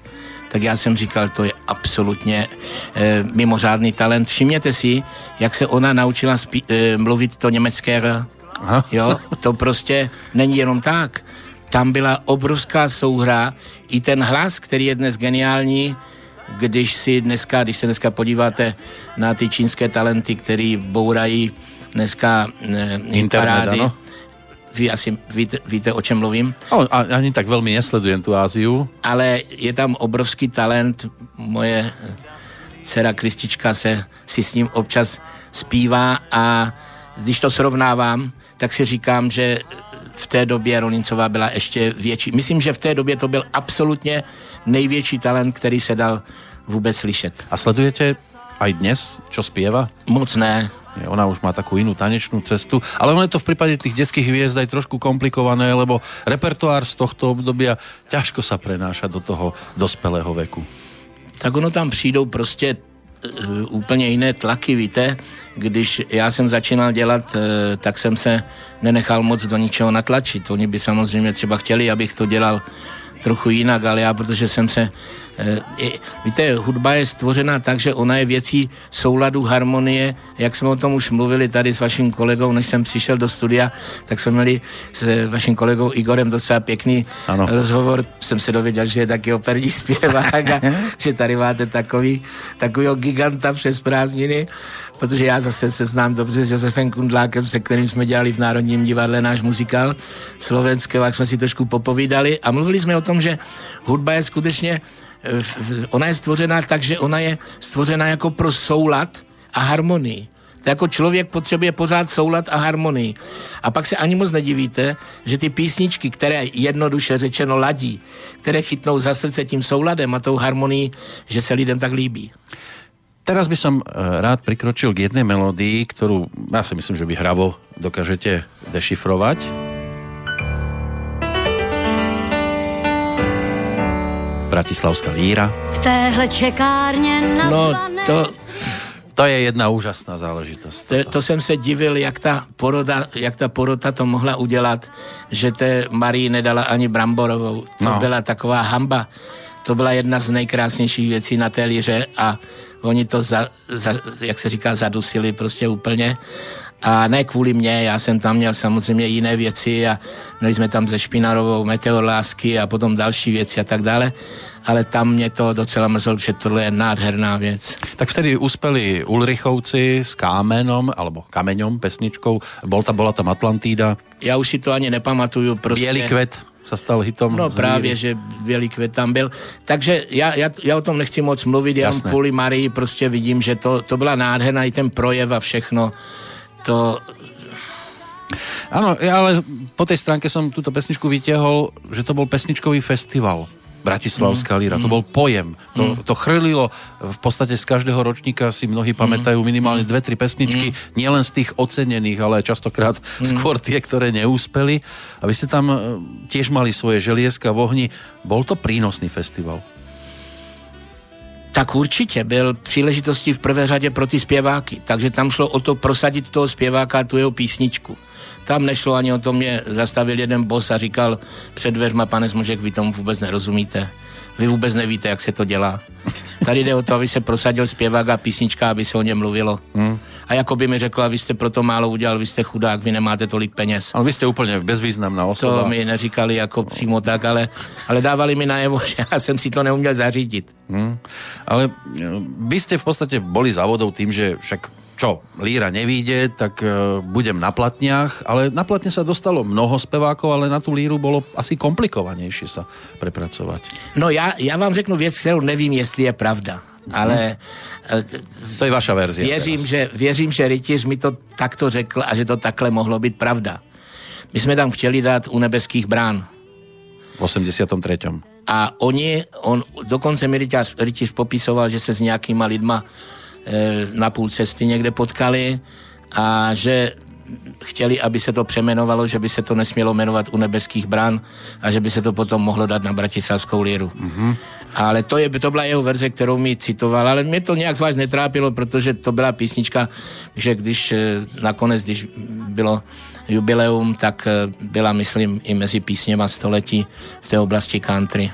tak já jsem říkal, to je absolutně e, mimořádný talent. Všimněte si, jak se ona naučila spí, e, mluvit to německé R. Aha. Jo, to prostě není jenom tak. Tam byla obrovská souhra, i ten hlas, který je dnes geniální, když si dneska, když se dneska podíváte na ty čínské talenty, který bourají dneska e, Internet, ano. Vy asi víte, víte, o čem mluvím. No, ani tak velmi nesledujem tu Áziu. Ale je tam obrovský talent. Moje dcera Kristička se si s ním občas zpívá a když to srovnávám, tak si říkám, že v té době Rolincová byla ještě větší. Myslím, že v té době to byl absolutně největší talent, který se dal vůbec slyšet. A sledujete aj dnes, čo spieva? Moc ne. Ona už má takú inú tanečnú cestu, ale ono je to v prípade tých detských hviezd aj trošku komplikované, lebo repertoár z tohto obdobia ťažko sa prenáša do toho dospelého veku. Tak ono tam přijdou prostě úplně jiné tlaky, víte. Když já jsem začínal dělat, eh, tak jsem se nenechal moc do ničeho natlačit. Oni by samozřejmě třeba chtěli, abych to dělal trochu jinak, ale já, protože jsem se Eh, víte, hudba je stvořená tak, že ona je věcí souladu, harmonie, jak jsme o tom už mluvili tady s vaším kolegou, než jsem přišel do studia, tak jsme měli s vaším kolegou Igorem docela pěkný ano. rozhovor. Jsem se dověděl, že je taky operní zpěvák a že tady máte takový, takovýho giganta přes prázdniny, protože já zase se znám dobře s Josefem Kundlákem, se kterým jsme dělali v Národním divadle náš muzikál slovenský, jak jsme si trošku popovídali a mluvili jsme o tom, že hudba je skutečně ona je stvořená tak, že ona je stvořená jako pro soulad a harmonii. To jako člověk potřebuje pořád soulad a harmonii. A pak se ani moc nedivíte, že ty písničky, které jednoduše řečeno ladí, které chytnou za srdce tím souladem a tou harmonií, že se lidem tak líbí. Teraz by som eh, rád prikročil k jednej melódii, ktorú ja si myslím, že vy hravo dokážete dešifrovať. Bratislavská líra. V téhle čekárně na No, to, to je jedna úžasná záležitost. To, to jsem se divil, jak ta, poroda, jak ta porota to mohla udělat, že té Marii nedala ani Bramborovou. To no. byla taková hamba. To byla jedna z nejkrásnějších věcí na té líře a oni to, za, za, jak se říká, zadusili prostě úplně. A ne kvůli mně, já jsem tam měl samozřejmě jiné věci a měli jsme tam ze Špinarovou Meteor lásky a potom další věci a tak dále ale tam mě to docela mrzelo, že tohle je nádherná věc. Tak vtedy uspeli Ulrichovci s Kámenom, alebo Kameňom, pesničkou, bol ta, bola tam Atlantída. Já už si to ani nepamatuju. Prostě. Bělý kvet se stal hitom. No právě, že Bělý kvet tam byl. Takže já, já, já o tom nechci moc mluvit, jenom kvůli Marii prostě vidím, že to, to byla nádherná i ten projev a všechno. To, Áno, ale po tej stránke som túto pesničku vytiahol, že to bol pesničkový festival. Bratislavská mm. líra. Mm. To bol pojem. To, mm. to chrlilo v podstate z každého ročníka si mnohí pamätajú minimálne dve, tri pesničky, mm. nielen z tých ocenených, ale častokrát mm. skôr tie, ktoré neúspeli. A vy ste tam e, tiež mali svoje želieska v ohni. Bol to prínosný festival? Tak určitě byl příležitostí v prvé řadě pro ty zpěváky. Takže tam šlo o to prosadit toho zpěváka tu jeho písničku. Tam nešlo ani o to, mě zastavil jeden bos a říkal před dveřma, pane Smožek, vy tomu vůbec nerozumíte. Vy vůbec nevíte, jak se to dělá. Tady jde o to, aby se prosadil zpěvák a písnička, aby se o něm mluvilo. Hmm. A jako by mi řekla, vy jste proto málo udělal, vy jste chudák, vy nemáte tolik peněz. Ale vy jste úplně bezvýznamná osoba. To mi neříkali jako přímo tak, ale, ale dávali mi najevo, že já jsem si to neuměl zařídit. Hmm. Ale eh, vy jste v podstatě boli závodou tím, že však čo, líra nevíde, tak uh, budem na platniach, ale na platne sa dostalo mnoho spevákov, ale na tu líru bolo asi komplikovanější sa prepracovať. No já, já vám řeknu věc, kterou nevím, jestli je pravda, ale... To je vaša verzie. Věřím, že, věřím, že rytíř mi to takto řekl a že to takhle mohlo být pravda. My jsme tam chtěli dát u nebeských brán. V 83. A oni, on, dokonce mi rytíř, rytíř popisoval, že se s nějakýma lidma na půl cesty někde potkali a že chtěli, aby se to přemenovalo, že by se to nesmělo jmenovat u nebeských brán a že by se to potom mohlo dát na Bratislavskou líru. Mm-hmm. Ale to, je, to byla jeho verze, kterou mi citoval, ale mě to nějak zvlášť netrápilo, protože to byla písnička, že když eh, nakonec, když bylo jubileum, tak eh, byla, myslím, i mezi písněma století v té oblasti country.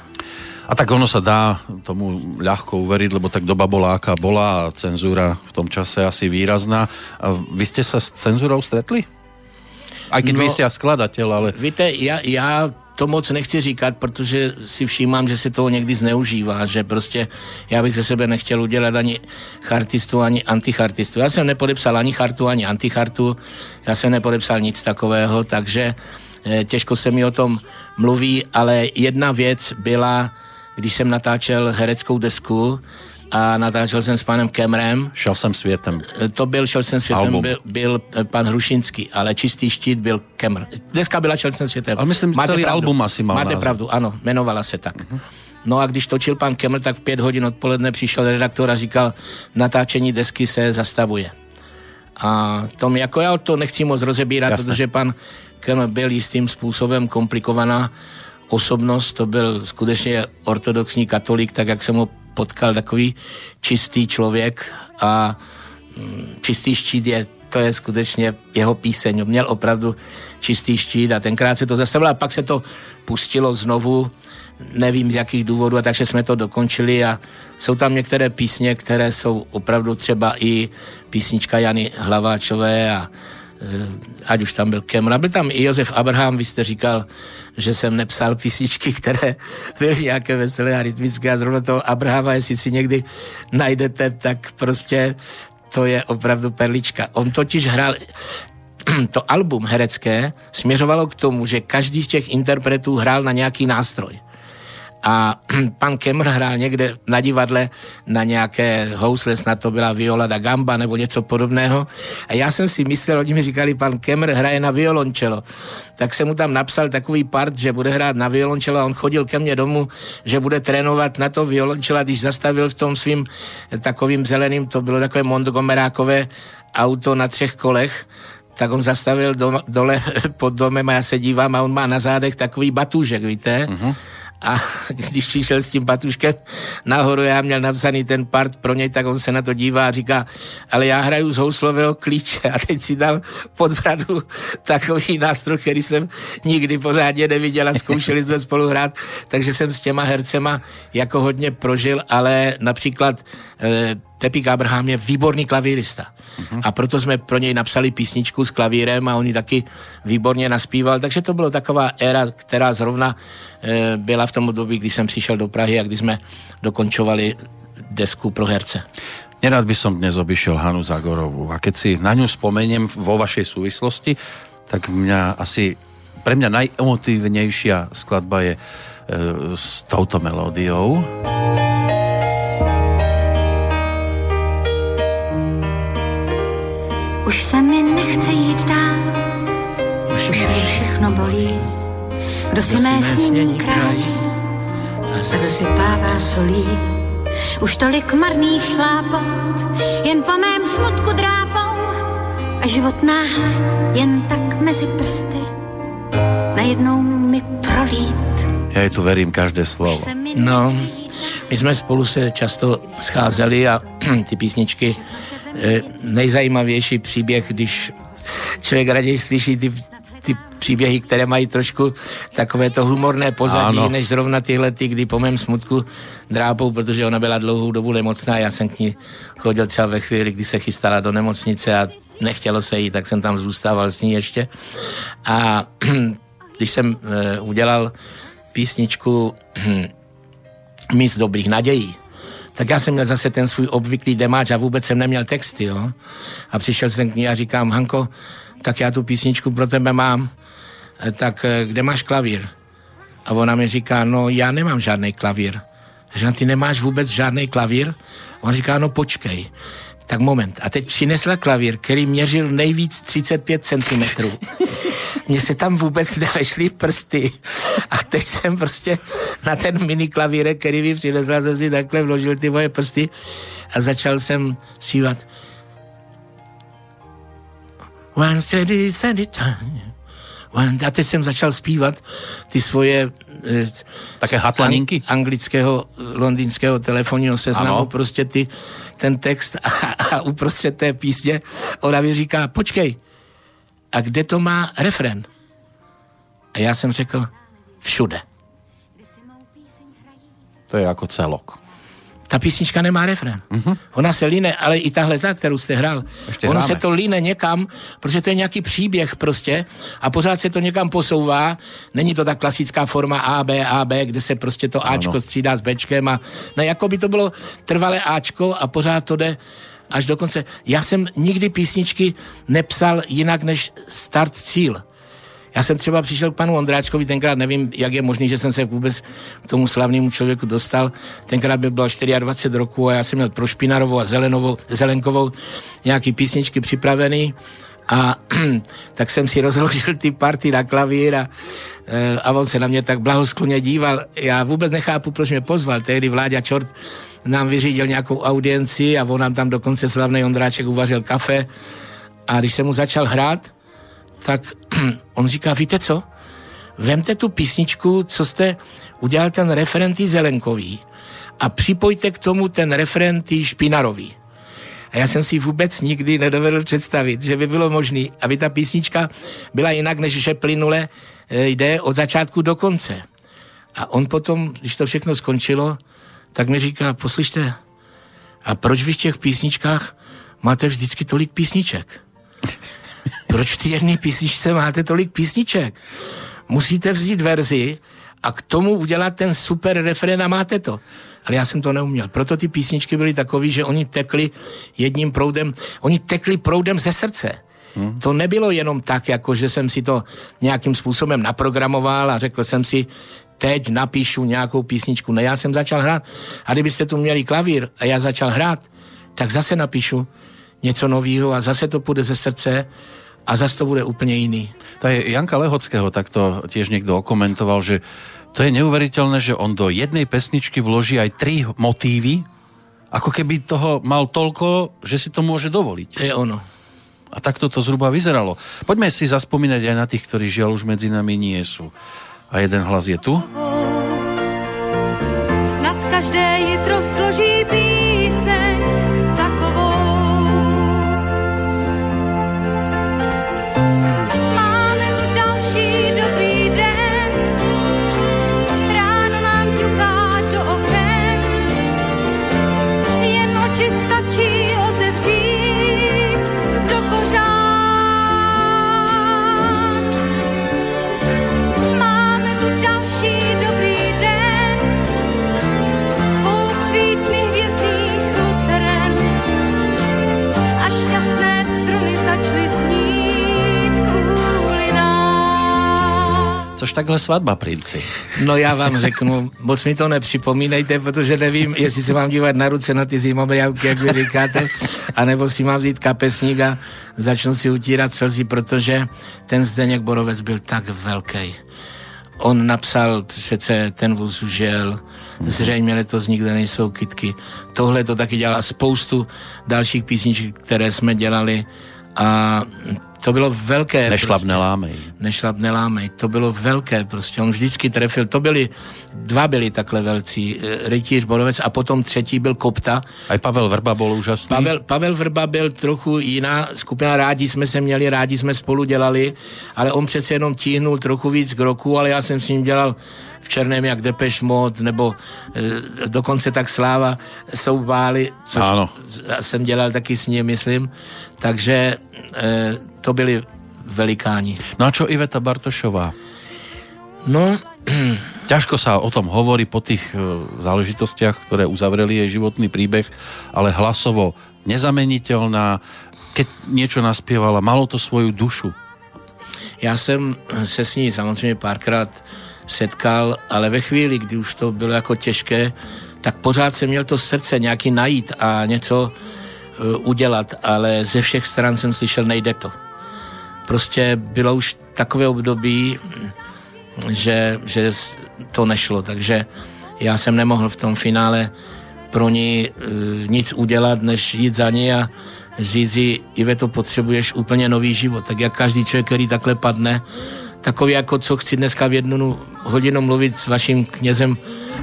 A tak ono sa dá tomu ľahko uveriť, lebo tak doba bola aká bola a cenzúra v tom čase asi výrazná. A vy ste sa s cenzúrou stretli? Aj keď no, vy ste skladateľ, ale... Víte, já, já to moc nechci říkat, protože si všímám, že se toho někdy zneužívá, že prostě já bych ze sebe nechtěl udělat ani chartistu, ani antichartistu. Já jsem nepodepsal ani chartu, ani antichartu, já jsem nepodepsal nic takového, takže eh, těžko se mi o tom mluví, ale jedna věc byla, když jsem natáčel hereckou desku a natáčel jsem s panem Kemrem. Šel jsem světem. To byl Šel jsem světem, byl, byl eh, pan Hrušinský, ale Čistý štít byl Kemr. Deska byla Šel jsem světem. Ale myslím, Máte celý pravdu. album asi mal Máte název. pravdu, ano, jmenovala se tak. Uh-huh. No a když točil pan Kemr, tak v pět hodin odpoledne přišel redaktor a říkal, natáčení desky se zastavuje. A tom jako já to nechci moc rozebírat, Jasne. protože pan Kemr byl jistým způsobem komplikovaná osobnost, to byl skutečně ortodoxní katolík, tak jak jsem ho potkal takový čistý člověk a mm, čistý štít je to je skutečně jeho píseň. Měl opravdu čistý štít a tenkrát se to zastavilo a pak se to pustilo znovu, nevím z jakých důvodů, a takže jsme to dokončili a jsou tam některé písně, které jsou opravdu třeba i písnička Jany Hlaváčové a ať už tam byl Kemra, byl tam i Josef Abraham, vy jste říkal, že jsem nepsal písničky, které byly nějaké veselé a rytmické a zrovna toho Abrahama, jestli si někdy najdete, tak prostě to je opravdu perlička. On totiž hrál to album herecké směřovalo k tomu, že každý z těch interpretů hrál na nějaký nástroj a pan Kemr hrál někde na divadle na nějaké housle, snad to byla viola da gamba nebo něco podobného. A já jsem si myslel, oni mi říkali, pan Kemr hraje na violončelo. Tak jsem mu tam napsal takový part, že bude hrát na violončelo a on chodil ke mně domů, že bude trénovat na to violončelo, když zastavil v tom svým takovým zeleným, to bylo takové Montgomerákové auto na třech kolech, tak on zastavil do, dole pod domem a já se dívám a on má na zádech takový batůžek, víte? Uh-huh a když přišel s tím patuškem nahoru, já měl napsaný ten part pro něj, tak on se na to dívá a říká, ale já hraju z houslového klíče a teď si dal pod bradu takový nástroj, který jsem nikdy pořádně neviděl a zkoušeli jsme spolu hrát, takže jsem s těma hercema jako hodně prožil, ale například eh, Tepík Abraham je výborný klavírista. Uh-huh. A proto jsme pro něj napsali písničku s klavírem a on ji taky výborně naspíval. Takže to bylo taková éra, která zrovna e, byla v tom období, kdy jsem přišel do Prahy a kdy jsme dokončovali desku pro herce. Nerad by som dnes obišiel Hanu Zagorovú a keď si na ňu spomeniem vo vašej súvislosti, tak mňa asi, pre mňa najemotívnejšia skladba je e, s touto melódiou. Už, mě všechno bolí. Kdo si mé snění krájí a zasypává solí. Už tolik marný šlápot, jen po mém smutku drápou a život náhle jen tak mezi prsty najednou mi prolít. Já tu verím každé slovo. No, my jsme spolu se často scházeli a ty písničky Eh, nejzajímavější příběh, když člověk raději slyší ty, ty příběhy, které mají trošku takové to humorné pozadí, ano. než zrovna tyhle, ty, kdy po mém smutku drápou, protože ona byla dlouhou dobu nemocná, já jsem k ní chodil třeba ve chvíli, kdy se chystala do nemocnice a nechtělo se jí, tak jsem tam zůstával s ní ještě. A když jsem e, udělal písničku Míst dobrých nadějí, tak já jsem měl zase ten svůj obvyklý demáč a vůbec jsem neměl texty, jo. A přišel jsem k ní a říkám, Hanko, tak já tu písničku pro tebe mám, tak eh, kde máš klavír? A ona mi říká, no já nemám žádný klavír. Říkám, ty nemáš vůbec žádný klavír? On říká, no počkej. Tak moment. A teď přinesla klavír, který měřil nejvíc 35 cm. Mně se tam vůbec nevešly prsty. A teď jsem prostě na ten mini klavírek, který mi přinesla, jsem si takhle vložil ty moje prsty a začal jsem zpívat. One steady, steady time. A teď jsem začal zpívat ty svoje eh, také hatlaninky ang, anglického, londýnského telefonního seznamu, ano. prostě ty, ten text a, a uprostřed té písně ona mi říká, počkej, a kde to má refren? A já jsem řekl, všude. To je jako celok. Ta písnička nemá refren. Uh-huh. Ona se líne, ale i tahle ta, kterou jste hrál, Ještě ono hráme. se to líne někam, protože to je nějaký příběh prostě a pořád se to někam posouvá. Není to ta klasická forma A, B, A, B, kde se prostě to Ačko ano. střídá s Bčkem a ne, jako by to bylo trvalé Ačko a pořád to jde až do konce. Já jsem nikdy písničky nepsal jinak než start cíl. Já jsem třeba přišel k panu Ondráčkovi, tenkrát nevím, jak je možné, že jsem se vůbec k tomu slavnému člověku dostal. Tenkrát by bylo 24 roku a já jsem měl pro Špinarovou a Zelenovou, Zelenkovou nějaký písničky připravený a tak jsem si rozložil ty party na klavír a, eh, a on se na mě tak blahoskloně díval. Já vůbec nechápu, proč mě pozval. Tehdy Vláďa Čort nám vyřídil nějakou audienci a on nám tam dokonce slavný Ondráček uvařil kafe a když jsem mu začal hrát, tak on říká, víte co, vemte tu písničku, co jste udělal ten referentý Zelenkový a připojte k tomu ten refren tý špinarový. A já jsem si vůbec nikdy nedovedl představit, že by bylo možné, aby ta písnička byla jinak, než že plynule eh, jde od začátku do konce. A on potom, když to všechno skončilo, tak mi říká, poslyšte, a proč vy v těch písničkách máte vždycky tolik písniček? Proč v té jedné písničce máte tolik písniček? Musíte vzít verzi a k tomu udělat ten super refrén a máte to. Ale já jsem to neuměl. Proto ty písničky byly takové, že oni tekli jedním proudem, oni tekli proudem ze srdce. Hmm. To nebylo jenom tak, jako že jsem si to nějakým způsobem naprogramoval a řekl jsem si, teď napíšu nějakou písničku. Ne, já jsem začal hrát. A kdybyste tu měli klavír a já začal hrát, tak zase napíšu něco nového a zase to půjde ze srdce a zase to bude úplně jiný. To je Janka Lehockého takto tiež niekto okomentoval, že to je neuveriteľné, že on do jednej pesničky vloží aj tri motívy, ako keby toho mal toľko, že si to môže dovoliť. To je ono. A takto to zhruba vyzeralo. Poďme si zaspomínať aj na tých, ktorí žiaľ už medzi nami nie sú. A jeden hlas je tu. Snad každé jitro složí píseň Což takhle svatba, princi. No já vám řeknu, moc mi to nepřipomínejte, protože nevím, jestli se mám dívat na ruce na ty zimobriavky, jak vy říkáte, anebo si mám vzít kapesník a začnu si utírat slzy, protože ten Zdeněk Borovec byl tak velký. On napsal přece ten vůz žel, zřejmě letos nikde nejsou kytky. Tohle to taky dělal a spoustu dalších písniček, které jsme dělali a to bylo velké. Nešlap prostě. nelámej. Nešlap nelámej. To bylo velké prostě. On vždycky trefil. To byli, dva byli takhle velcí. eh, Rytíř Borovec a potom třetí byl Kopta. Aj Pavel Vrba bol úžasný. Pavel, Pavel Vrba byl trochu jiná skupina, rádi jsme se měli, rádi jsme spolu dělali, ale on přece jenom tíhnul trochu víc k roku, ale já jsem s ním dělal v Černém jak Depeche Mode, nebo e, dokonce tak Sláva jsou báli, což Ano. jsem dělal taky s ním, myslím. Takže e, to byli velikáni. No a čo Iveta Bartošová? No, Ťažko sa o tom hovorí po tých e, záležitostiach, ktoré uzavreli jej životný príbeh, ale hlasovo nezameniteľná. Keď niečo naspievala, malo to svoju dušu. Já jsem se s ní samozřejmě párkrát setkal, ale ve chvíli, kdy už to bylo jako těžké, tak pořád jsem měl to srdce nějaký najít a něco uh, udělat, ale ze všech stran jsem slyšel, nejde to. Prostě bylo už takové období, že, že to nešlo, takže já jsem nemohl v tom finále pro ní uh, nic udělat, než jít za ní a říct jí, Iveto, potřebuješ úplně nový život. Tak jak každý člověk, který takhle padne, takový jako co chci dneska v jednu hodinu mluvit s vaším knězem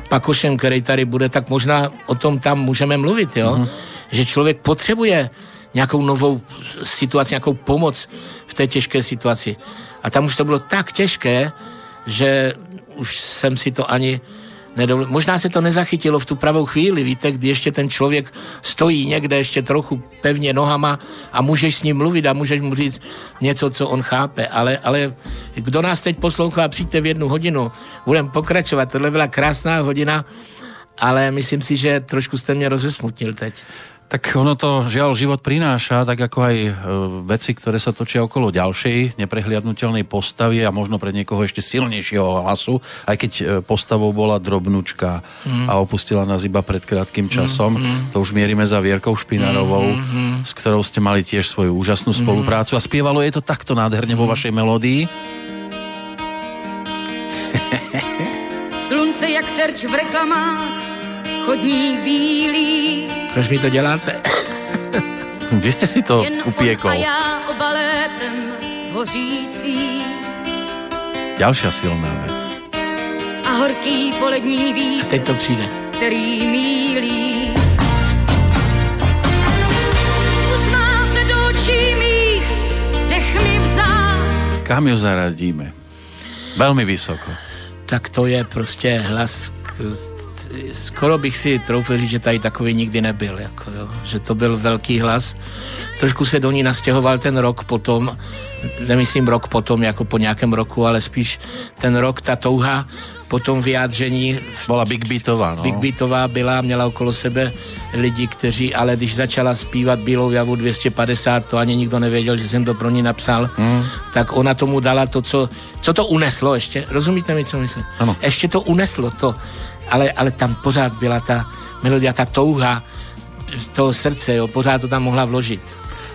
Pakošem, který tady bude, tak možná o tom tam můžeme mluvit, jo? Mm-hmm. Že člověk potřebuje nějakou novou situaci, nějakou pomoc v té těžké situaci. A tam už to bylo tak těžké, že už jsem si to ani nedovolil. Možná se to nezachytilo v tu pravou chvíli, víte, kdy ještě ten člověk stojí někde ještě trochu pevně nohama a můžeš s ním mluvit a můžeš mu říct něco, co on chápe. Ale, ale kdo nás teď poslouchá, přijďte v jednu hodinu, budeme pokračovat. Tohle byla krásná hodina, ale myslím si, že trošku jste mě rozesmutnil teď. Tak ono to žiaľ život prináša, tak ako aj e, veci, ktoré sa točia okolo ďalšej neprehliadnutelnej postavy a možno pre niekoho ešte silnejšieho hlasu, aj keď e, postavou bola drobnučka mm. a opustila nás iba pred krátkým časom. Mm. To už mierime za Vierkou Špinarovou, mm. s ktorou ste mali tiež svoju úžasnú spoluprácu a spievalo je to takto nádherne vo vašej melódii. Slunce jak terč v reklamách, chodník bílý, Proč mi to děláte? Vy ste si to jen on upiekol. a já obalétem hořící. Ďalšia silná vec. A horký polední A vítr teď to přijde. který mílí. Usmál se do očí mých, dech mi vzal. Kam ju zaradíme? Velmi vysoko. Tak to je prostě hlas, skoro bych si troufil říct, že tady takový nikdy nebyl, jako jo. že to byl velký hlas. Trošku se do ní nastěhoval ten rok potom, nemyslím rok potom, jako po nějakém roku, ale spíš ten rok, ta touha po tom vyjádření. Byla Big Beatová, no. Big Beatová byla, měla okolo sebe lidi, kteří, ale když začala zpívat Bílou javu 250, to ani nikdo nevěděl, že jsem to pro ní napsal, hmm. tak ona tomu dala to, co, co to uneslo ještě. Rozumíte mi, co myslím? Ano. Ještě to uneslo, to, ale, ale tam pořád byla ta melodia, ta touha toho srdce, jo, pořád to tam mohla vložit.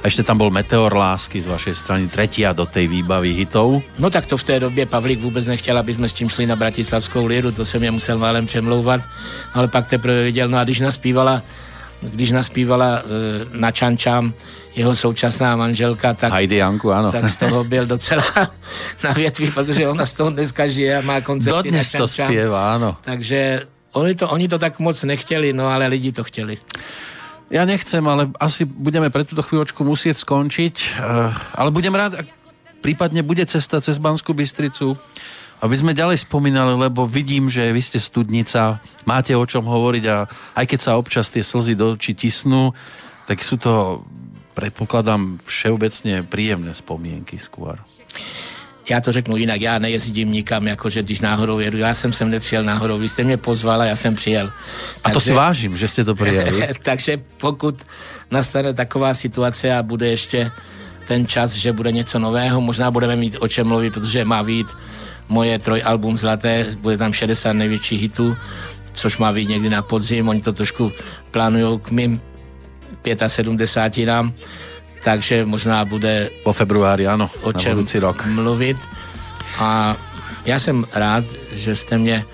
A ešte tam bol Meteor lásky z vašej strany, tretia do tej výbavy hitov. No tak to v té době Pavlík vůbec nechtěl, aby jsme s tím šli na Bratislavskou líru, to jsem je musel málem přemlouvat, ale pak teprve viděl, no a když naspívala když naspívala e, na Čančám jeho současná manželka, tak, Heidi Janku, ano. tak z toho byl docela na větví, protože ona z toho dneska žije a má koncerty Dodnes na to Čančám. zpěvá, ano. Takže oni to, oni to tak moc nechtěli, no ale lidi to chtěli. Ja nechcem, ale asi budeme pre túto chvíľočku musieť skončiť. Uh, ale budem rád, ak prípadne bude cesta cez Banskú Bystricu, aby sme ďalej spomínali, lebo vidím, že vy ste studnica, máte o čom hovoriť a aj keď sa občas tie slzy do očí tisnú, tak sú to, predpokladám, všeobecne príjemné spomienky skôr já to řeknu jinak, já nejezdím nikam, jakože když náhodou jedu, já jsem sem nepřijel náhodou, vy jste mě pozval a já jsem přijel. A to si vážím, že jste to přijeli. takže pokud nastane taková situace a bude ještě ten čas, že bude něco nového, možná budeme mít o čem mluvit, protože má být moje trojalbum Zlaté, bude tam 60 největších hitů, což má být někdy na podzim, oni to trošku plánují k mým 75 nám takže možná bude po februári, ano, o čem rok. mluvit. A já jsem rád, že jste mě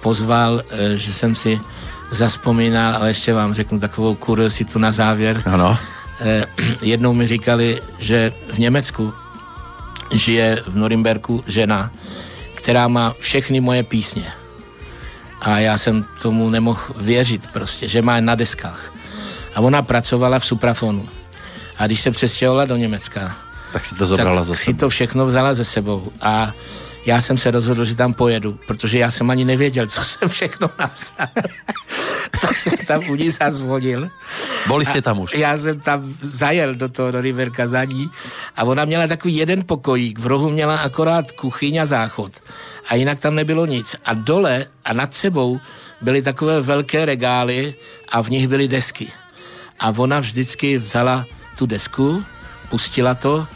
pozval, eh, že jsem si zaspomínal, ale ještě vám řeknu takovou kuriozitu na závěr. Ano. Eh, jednou mi říkali, že v Německu žije v Norimberku žena, která má všechny moje písně. A já jsem tomu nemohl věřit prostě, že má na deskách. A ona pracovala v Suprafonu a když se přestěhovala do Německa, tak si to zobrala tak za si to všechno vzala ze sebou. A já jsem se rozhodl, že tam pojedu, protože já jsem ani nevěděl, co jsem všechno napsal. tak jsem tam u ní zazvonil. Boli jste tam už? Já jsem tam zajel do toho, do River Kazaní a ona měla takový jeden pokojík, v rohu měla akorát kuchyň a záchod a jinak tam nebylo nic. A dole a nad sebou byly takové velké regály a v nich byly desky. A ona vždycky vzala tu desku, pustila to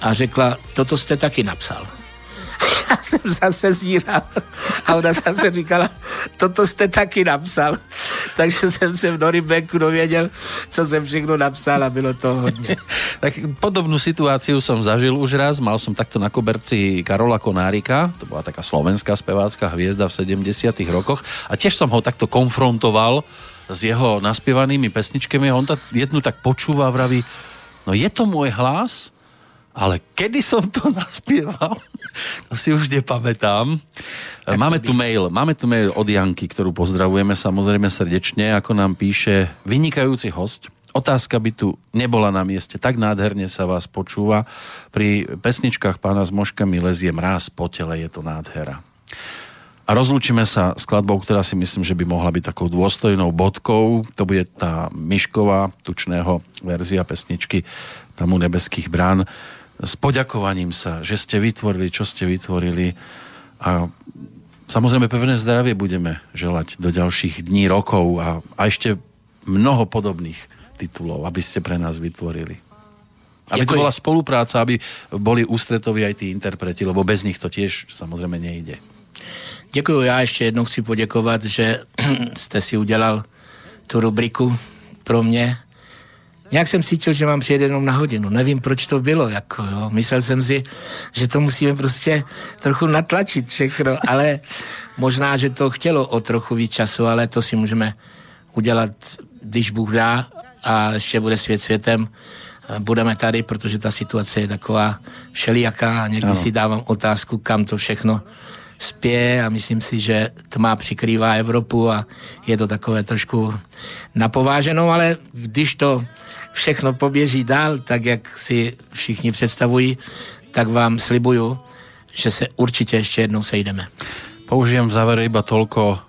a řekla, toto jste taky napsal. Já jsem zase zíral a ona zase říkala, toto jste taky napsal. Takže jsem se v Norimberku dověděl, co jsem všechno napsal a bylo to hodně. tak podobnú situáciu som zažil už raz. Mal som takto na koberci Karola Konárika, to bola taká slovenská spevácká hviezda v 70 rokoch a tiež som ho takto konfrontoval s jeho naspievanými pesničkami a on ta jednu tak počúva a vraví, no je to môj hlas, ale kedy som to naspieval, to si už nepamätám. Tak máme tu mail, máme tu mail od Janky, ktorú pozdravujeme samozrejme srdečne, ako nám píše vynikajúci host. Otázka by tu nebola na mieste, tak nádherne sa vás počúva. Pri pesničkách pána s moškami lezie mráz po tele, je to nádhera. A rozlúčime sa s skladbou, ktorá si myslím, že by mohla byť takou dôstojnou bodkou. To bude tá Myšková, tučného verzia pesničky tam u nebeských brán. S poďakovaním sa, že ste vytvorili, čo ste vytvorili. A samozrejme pevné zdravie budeme želať do ďalších dní, rokov a, a ešte mnoho podobných titulov, aby ste pre nás vytvorili. Aby to bola spolupráca, aby boli ústretoví aj tí interpreti, lebo bez nich to tiež samozrejme nejde. Děkuji, já ještě jednou chci poděkovat, že jste si udělal tu rubriku pro mě. Nějak jsem cítil, že mám přijet jenom na hodinu. Nevím, proč to bylo. Jako, jo. Myslel jsem si, že to musíme prostě trochu natlačit všechno, ale možná, že to chtělo o trochu víc času, ale to si můžeme udělat, když Bůh dá a ještě bude svět světem. Budeme tady, protože ta situace je taková všelijaká a někdy ano. si dávám otázku, kam to všechno spěje a myslím si, že tma přikrývá Evropu a je to takové trošku napováženou, ale když to všechno poběží dál, tak jak si všichni představují, tak vám slibuju, že se určitě ještě jednou sejdeme. Použijem v závere iba toľko,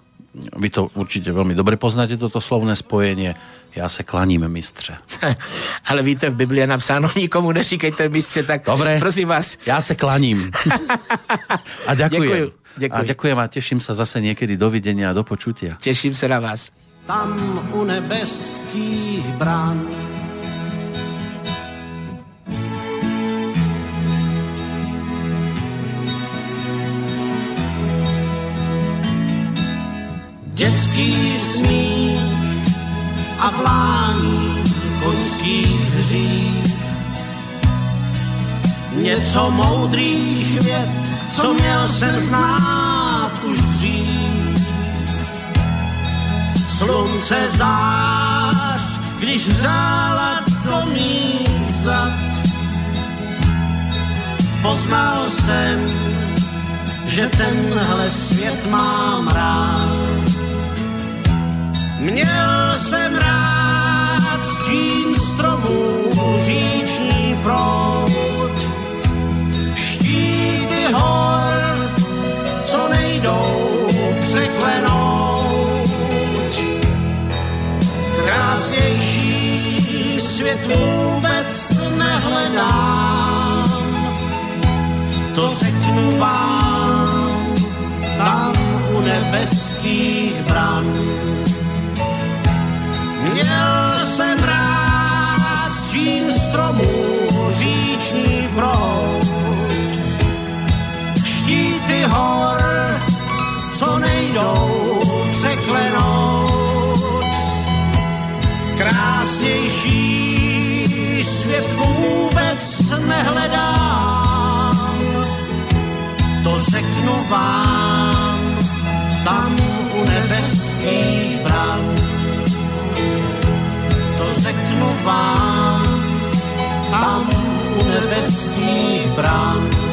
vy to určite veľmi dobre poznáte, toto slovné spojenie, já se klaním, mistře. Ale víte, v Biblii je napsáno, nikomu neříkejte mistře, tak Dobre, prosím vás. Já se klaním. a ďakujem. Děkuju, děkuju. A ďakujem a těším se zase někdy do vidění a do počutia. Těším se na vás. Tam u nebeských brán dětský smích a vlání koňských hřív. Něco moudrých věd, co měl jsem znát už dřív. Slunce zář, když hřála do mých zad. Poznal jsem, že tenhle svět mám rád Měl jsem rád stín stromů, říční proud, štíty hor, co nejdou překlenout. Krásnější svět vůbec nehledám, to řeknu vám tam u nebeských bran. Měl jsem rád stín stromů, říční proud, štíty hor, co nejdou překlenout. Krásnější svět vůbec nehledám, to řeknu vám tam řeknu vám, tam u nebeských brán.